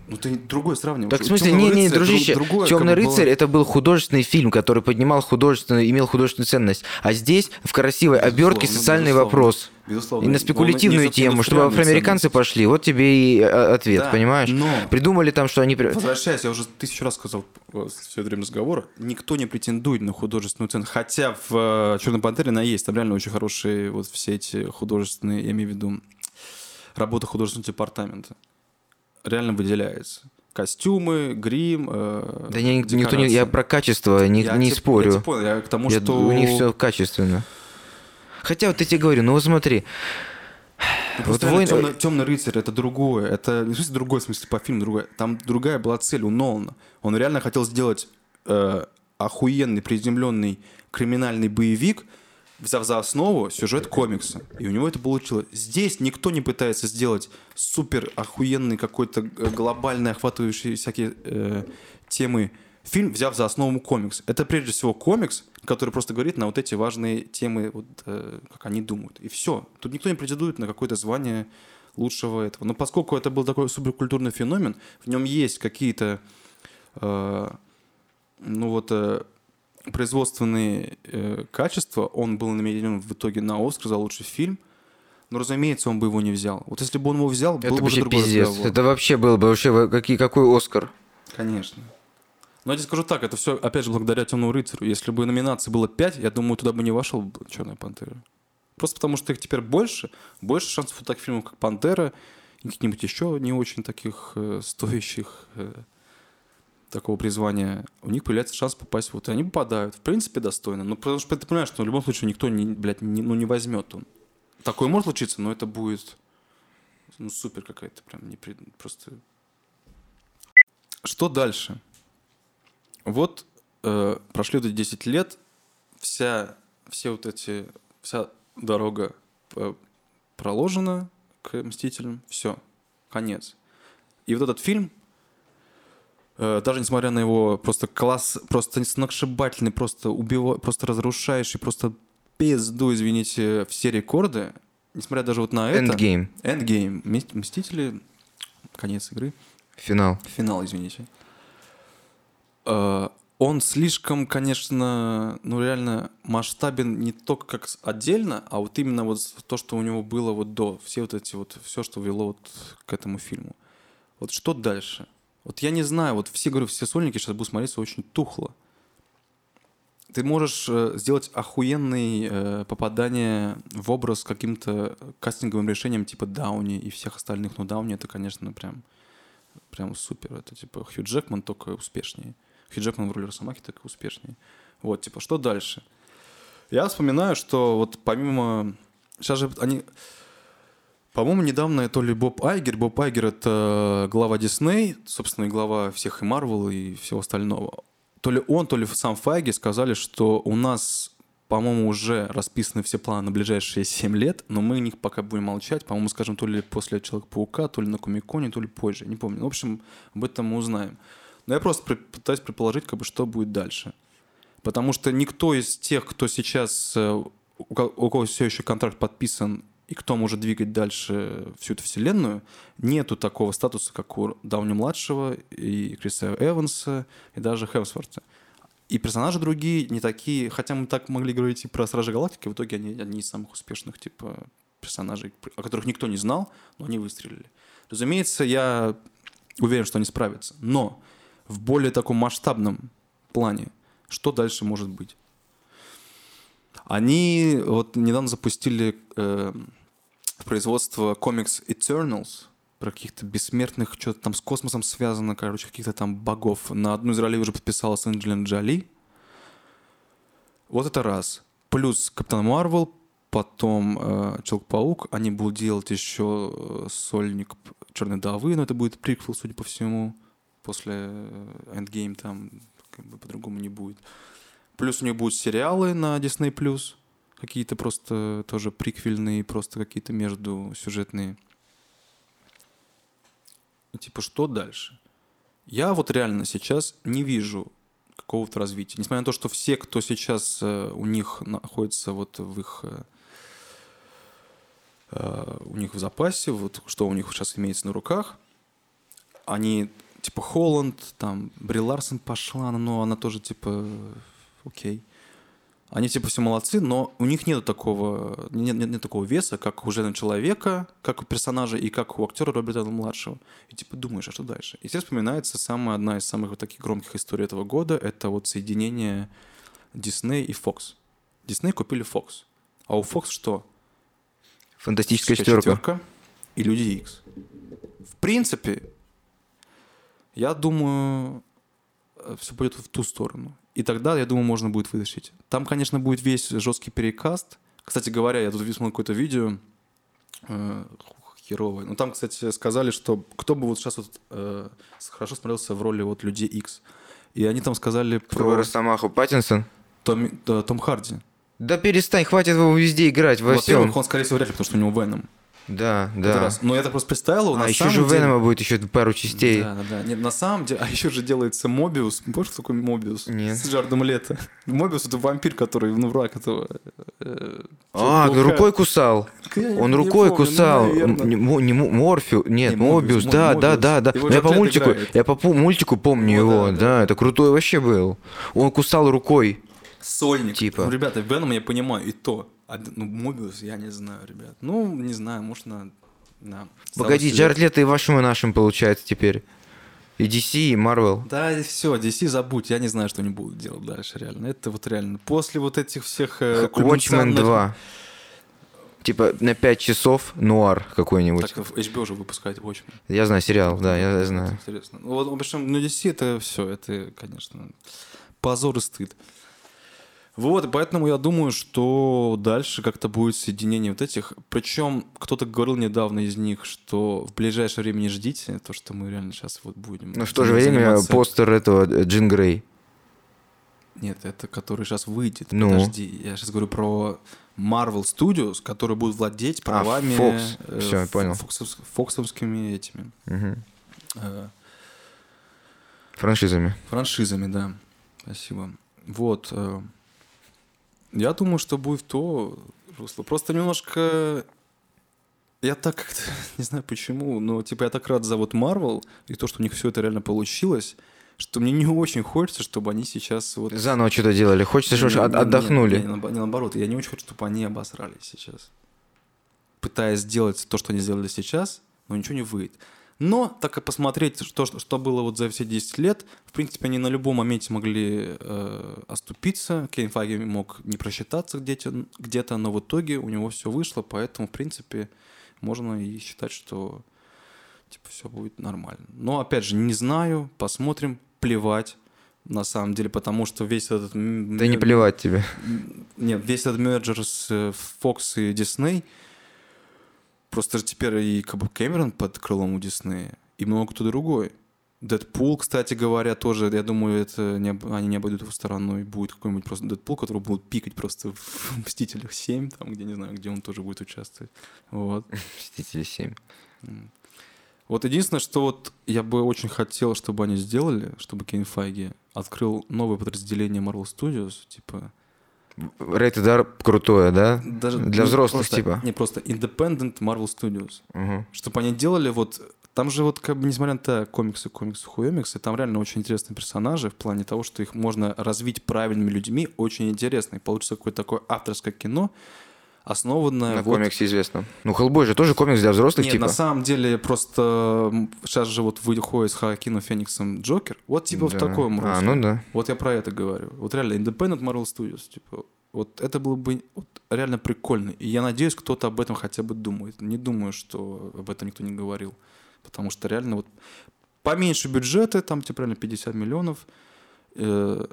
Ну ты другое сравниваешь. Так в смысле, «Тёмного не, не, рыцаря» дружище, друг- другое, Темный рыцарь было. это был художественный фильм, который поднимал художественную, имел художественную ценность. А здесь в красивой обертке Безусловно, социальный безусловно. вопрос. Безусловно. И на Он спекулятивную несет тему, чтобы афроамериканцы ценность. пошли. Вот тебе и э, ответ, Да, понимаешь? но- Придумали там, что они... Возвращаясь, я уже тысячу раз сказал э, все время разговора, никто не претендует на художественную ценность. Хотя в «Черной пантере» она есть. Там реально очень хорошие вот все эти художественные, я имею в виду, работа художественного департамента. Реально выделяется. Костюмы, грим, э, Да не, никто не... Я декорации. про качество не, Я не те- спорю. Я, те понял, я к тому, Я- что... У них все качественно. Хотя вот я тебе говорю, ну вот смотри, Вот «Войны» темный, темный рыцарь это другое. Это не в смысле другое, в смысле по фильму другое. Там другая была цель у Нолана. Он реально хотел сделать э, охуенный, приземленный криминальный боевик, взяв за основу сюжет комикса. И у него это получилось. Здесь никто не пытается сделать супер охуенный какой-то э, глобальный, охватывающий всякие э, темы фильм, взяв за основу комикс. Это прежде всего комикс, который просто говорит на вот эти важные темы, вот, э, как они думают. И все. Тут никто не претендует на какое-то звание лучшего этого. Но поскольку это был такой суперкультурный феномен, в нем есть какие-то э, ну вот э, производственные э, качества, он был номинирован в итоге на Оскар за лучший фильм. Но, разумеется, он бы его не взял. Вот если бы он его взял, был Это бы уже другой пиздец. разговор. Это вообще было бы вообще во- какие, какой Оскар? Конечно. Но я тебе скажу так, это все, опять же, благодаря Темному рыцарю. Если бы номинаций было 5, я думаю, туда бы не вошел бы Черная пантера. Просто потому что их теперь больше, больше шансов у таких фильмов, как Пантера, и каких-нибудь еще не очень таких э, стоящих э, такого призвания, у них появляется шанс попасть вот, и они попадают. В принципе, достойно. Но потому что ты понимаешь, что в любом случае никто не, блядь, не, ну, не возьмет он. Такое может случиться, но это будет ну, супер какая-то прям не просто... Что дальше? Вот э, прошли эти 10 лет, вся, все вот эти, вся дорога э, проложена к «Мстителям», все, конец. И вот этот фильм, даже несмотря на его просто класс, просто сногсшибательный, просто убива, просто разрушающий, просто пизду, извините, все рекорды, несмотря даже вот на это... Endgame. Endgame. Мст- Мстители, конец игры. Финал. Финал, извините. Э, Он слишком, конечно, ну реально масштабен не только как отдельно, а вот именно вот то, что у него было вот до, все вот эти вот, все, что вело вот к этому фильму. Вот что дальше? Вот я не знаю, вот все, говорю, все сольники сейчас будут смотреться очень тухло. Ты можешь э, сделать охуенное э, попадание в образ каким-то кастинговым решением типа Дауни и всех остальных, но Дауни это, конечно, прям прям супер. Это типа Хью Джекман только успешнее. Хью Джекман в роли Росомахи и успешнее. Вот, типа, что дальше? Я вспоминаю, что вот помимо... Сейчас же они... По-моему, недавно то ли Боб Айгер. Боб Айгер — это глава Дисней, собственно, и глава всех и Марвел, и всего остального. То ли он, то ли сам Файги сказали, что у нас, по-моему, уже расписаны все планы на ближайшие 7 лет, но мы о них пока будем молчать. По-моему, скажем, то ли после Человека-паука, то ли на Комиконе, то ли позже. Не помню. В общем, об этом мы узнаем. Но я просто пытаюсь предположить, как бы, что будет дальше. Потому что никто из тех, кто сейчас, э, у кого все еще контракт подписан, и кто может двигать дальше всю эту вселенную, нету такого статуса, как у Дауни-младшего, и Криса Эванса, и даже Хемсворта. И персонажи другие, не такие, хотя мы так могли говорить и про Стражи Галактики, в итоге они одни из самых успешных, типа, персонажей, о которых никто не знал, но они выстрелили. Разумеется, я уверен, что они справятся. Но в более таком масштабном плане, что дальше может быть? Они вот недавно запустили э, производство комикс Eternals про каких-то бессмертных, что-то там с космосом связано, короче, каких-то там богов. На одну из ролей уже подписалась Анджелина Джоли. Вот это раз. Плюс Капитан Марвел, потом э, Человек-паук. Они будут делать еще э, сольник Черной Давы, но это будет приквел, судя по всему. После э, Endgame там как бы по-другому не будет. Плюс у них будут сериалы на Disney+, какие-то просто тоже приквельные, просто какие-то между сюжетные. И Типа, что дальше? Я вот реально сейчас не вижу какого-то развития. Несмотря на то, что все, кто сейчас э, у них находится вот в их э, э, у них в запасе, вот что у них сейчас имеется на руках, они типа Холланд, там Бри Ларсон пошла, но она тоже типа окей. Они типа все молодцы, но у них нет такого, нет, нет, нет такого веса, как у Железного Человека, как у персонажа и как у актера Роберта младшего. И типа думаешь, а что дальше? И здесь вспоминается самая одна из самых вот таких громких историй этого года, это вот соединение Disney и Fox. Disney купили Fox. А у Fox что? Фантастическая четверка. и Люди Икс. В принципе, я думаю, все пойдет в ту сторону. И тогда, я думаю, можно будет вытащить. Там, конечно, будет весь жесткий перекаст. Кстати говоря, я тут видел какое-то видео, э, херовая. Ну, там, кстати, сказали, что кто бы вот сейчас вот э, хорошо смотрелся в роли вот Людей Икс. И они там сказали Про про Росомаху Паттинсон? Том, да, Том Харди. Да перестань, хватит его везде играть, во Во-первых, всем. он, скорее всего, вряд ли, потому что у него Веном. Да, да. раз. Но я так просто представил А еще же деле- Венома будет еще пару частей. Да, да, да. Нет, на самом деле, а еще же делается Морбиус. Помнишь, что такое Морбиус? Нет. С Джаредом Лето. Морбиус это вампир, который, ну, враг этого. э, А, Паука. рукой кусал. Он рукой помню, ну, кусал. М, не не Мо- Морфею, нет, Не, Морбиус, Морбиус, да, да, да, да. Его я по мультику, играет. я по мультику помню Ну, его, да, да, это крутой вообще был. Он кусал рукой. Сольник. Типа. Ну, ребята, Веном я понимаю, и то. А, ну, Мобиус, я не знаю, ребят. Ну, не знаю, может, на... на Погоди. Джаред Лето и вашим, и нашим получается теперь. И DC, и Marvel. Да, все, DC забудь, я не знаю, что они будут делать дальше, реально. Это вот реально. После вот этих всех... э, Watchmen кульминационных- 2. Типа на 5 часов нуар какой-нибудь. Так, HBO же выпускает Watchmen. Я знаю сериал, да, я Это знаю. Интересно. Ну, вот, в общем, ну, DC это все, это, конечно, позор и стыд. Вот, поэтому я думаю, что дальше как-то будет соединение вот этих. Причем кто-то говорил недавно из них, что в ближайшее время не ждите то, что мы реально сейчас вот будем. Но в то же время заниматься- постер этого э, Джин Грей. Нет, это который сейчас выйдет. Ну. Подожди, я сейчас говорю про Marvel Studios, которые будут владеть правами... Fox. э, Всё, я понял. фоксовс- фоксовскими этими Мгм. э, Франшизами. франшизами, да. Спасибо. Вот. э, Я думаю, что будет то русло. Просто немножко... Я так как-то... <laughs> Не знаю почему, но типа я так рад за вот Marvel и то, что у них все это реально получилось, что мне не очень хочется, чтобы они сейчас вот... Заново что-то делали. Хочется, чтобы Не, от- не, отдохнули. Не, не, не наоборот, я не очень хочу, чтобы они обосрались сейчас. Пытаясь сделать то, что они сделали сейчас, но ничего не выйдет. Но, так и посмотреть, что, что, было вот за все 10 лет, в принципе, они на любом моменте могли э, оступиться. Кейн Файги мог не просчитаться где-то, где-то, но в итоге у него все вышло, поэтому, в принципе, можно и считать, что типа все будет нормально. Но, опять же, не знаю, посмотрим, плевать на самом деле, потому что весь этот... Да не плевать тебе. нет, весь этот мерджер с э, Fox и Disney, просто же теперь и как бы Кэмерон под крылом у Диснея, и много кто другой. Дэдпул, кстати говоря, тоже, я думаю, это не, они не обойдут его стороной. Будет какой-нибудь просто Дэдпул, который будут пикать просто в «Мстителях 7», там, где, не знаю, где он тоже будет участвовать. Вот. <laughs> Мстители 7. Вот единственное, что вот я бы очень хотел, чтобы они сделали, чтобы Кейн Файги открыл новое подразделение Marvel Studios, типа Rated R крутое, да? Даже Для взрослых, просто- типа. Не просто Independent Marvel Studios. Мгм. Чтобы они делали вот... Там же вот, как бы, несмотря на то, комиксы, комиксы, хуемиксы, там реально очень интересные персонажи в плане того, что их можно развить правильными людьми, очень интересно. И получится какое-то такое авторское кино, основанное... На вот- комиксе известно. Ну, Хеллбой же тоже комикс для взрослых, Нет, типа. на самом деле просто сейчас же вот выходит с Хоакином Фениксом Джокер. Вот типа в Да. таком А, русле. ну да. Вот я про это говорю. Вот реально, Independent Marvel Studios, типа, вот это было бы вот реально прикольно. И я надеюсь, кто-то об этом хотя бы думает. Не думаю, что об этом никто не говорил. Потому что реально вот поменьше бюджеты, там типа реально 50 миллионов, э,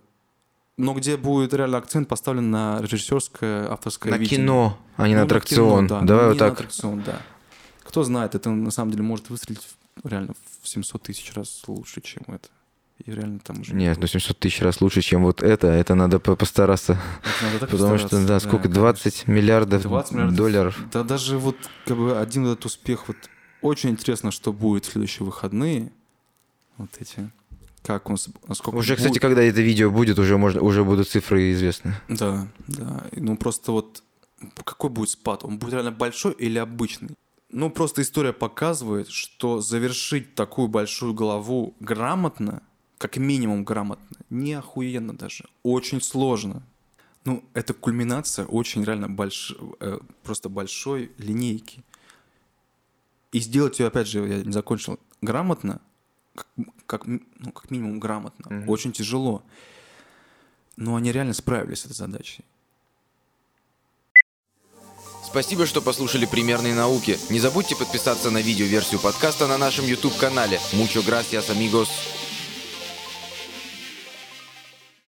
но где будет реально акцент поставлен на режиссерское авторское На видение. кино, а не Ну, на аттракцион. кино, да. Давай Не вот на так. аттракцион, да. Кто знает, это на самом деле может выстрелить реально в 700 тысяч раз лучше, чем это. И реально там уже... Нет, ну 700 тысяч раз лучше, чем вот это. Это надо по- постараться. Это надо так Потому что, постараться, да, сколько? 20 миллиардов 20 миллиардов долларов. Да даже вот как бы один этот успех, вот очень интересно, что будет в следующие выходные. Вот эти. Как он, с- насколько Уже, кстати, будет- когда это видео будет, уже, можно, уже будут цифры известны. Да, да. Ну просто вот какой будет спад? Он будет реально большой или обычный? Ну просто история показывает, что завершить такую большую главу грамотно, как минимум грамотно, не охуенно даже, очень сложно. Ну, это кульминация очень реально больш... э, просто большой линейки. И сделать ее, опять же, я не закончил, грамотно, как, ну, как минимум грамотно, Мгм. очень тяжело. Но они реально справились с этой задачей. Спасибо, что послушали «Примерные науки». Не забудьте подписаться на видео-версию подкаста на нашем YouTube-канале. Mucho gracias, amigos.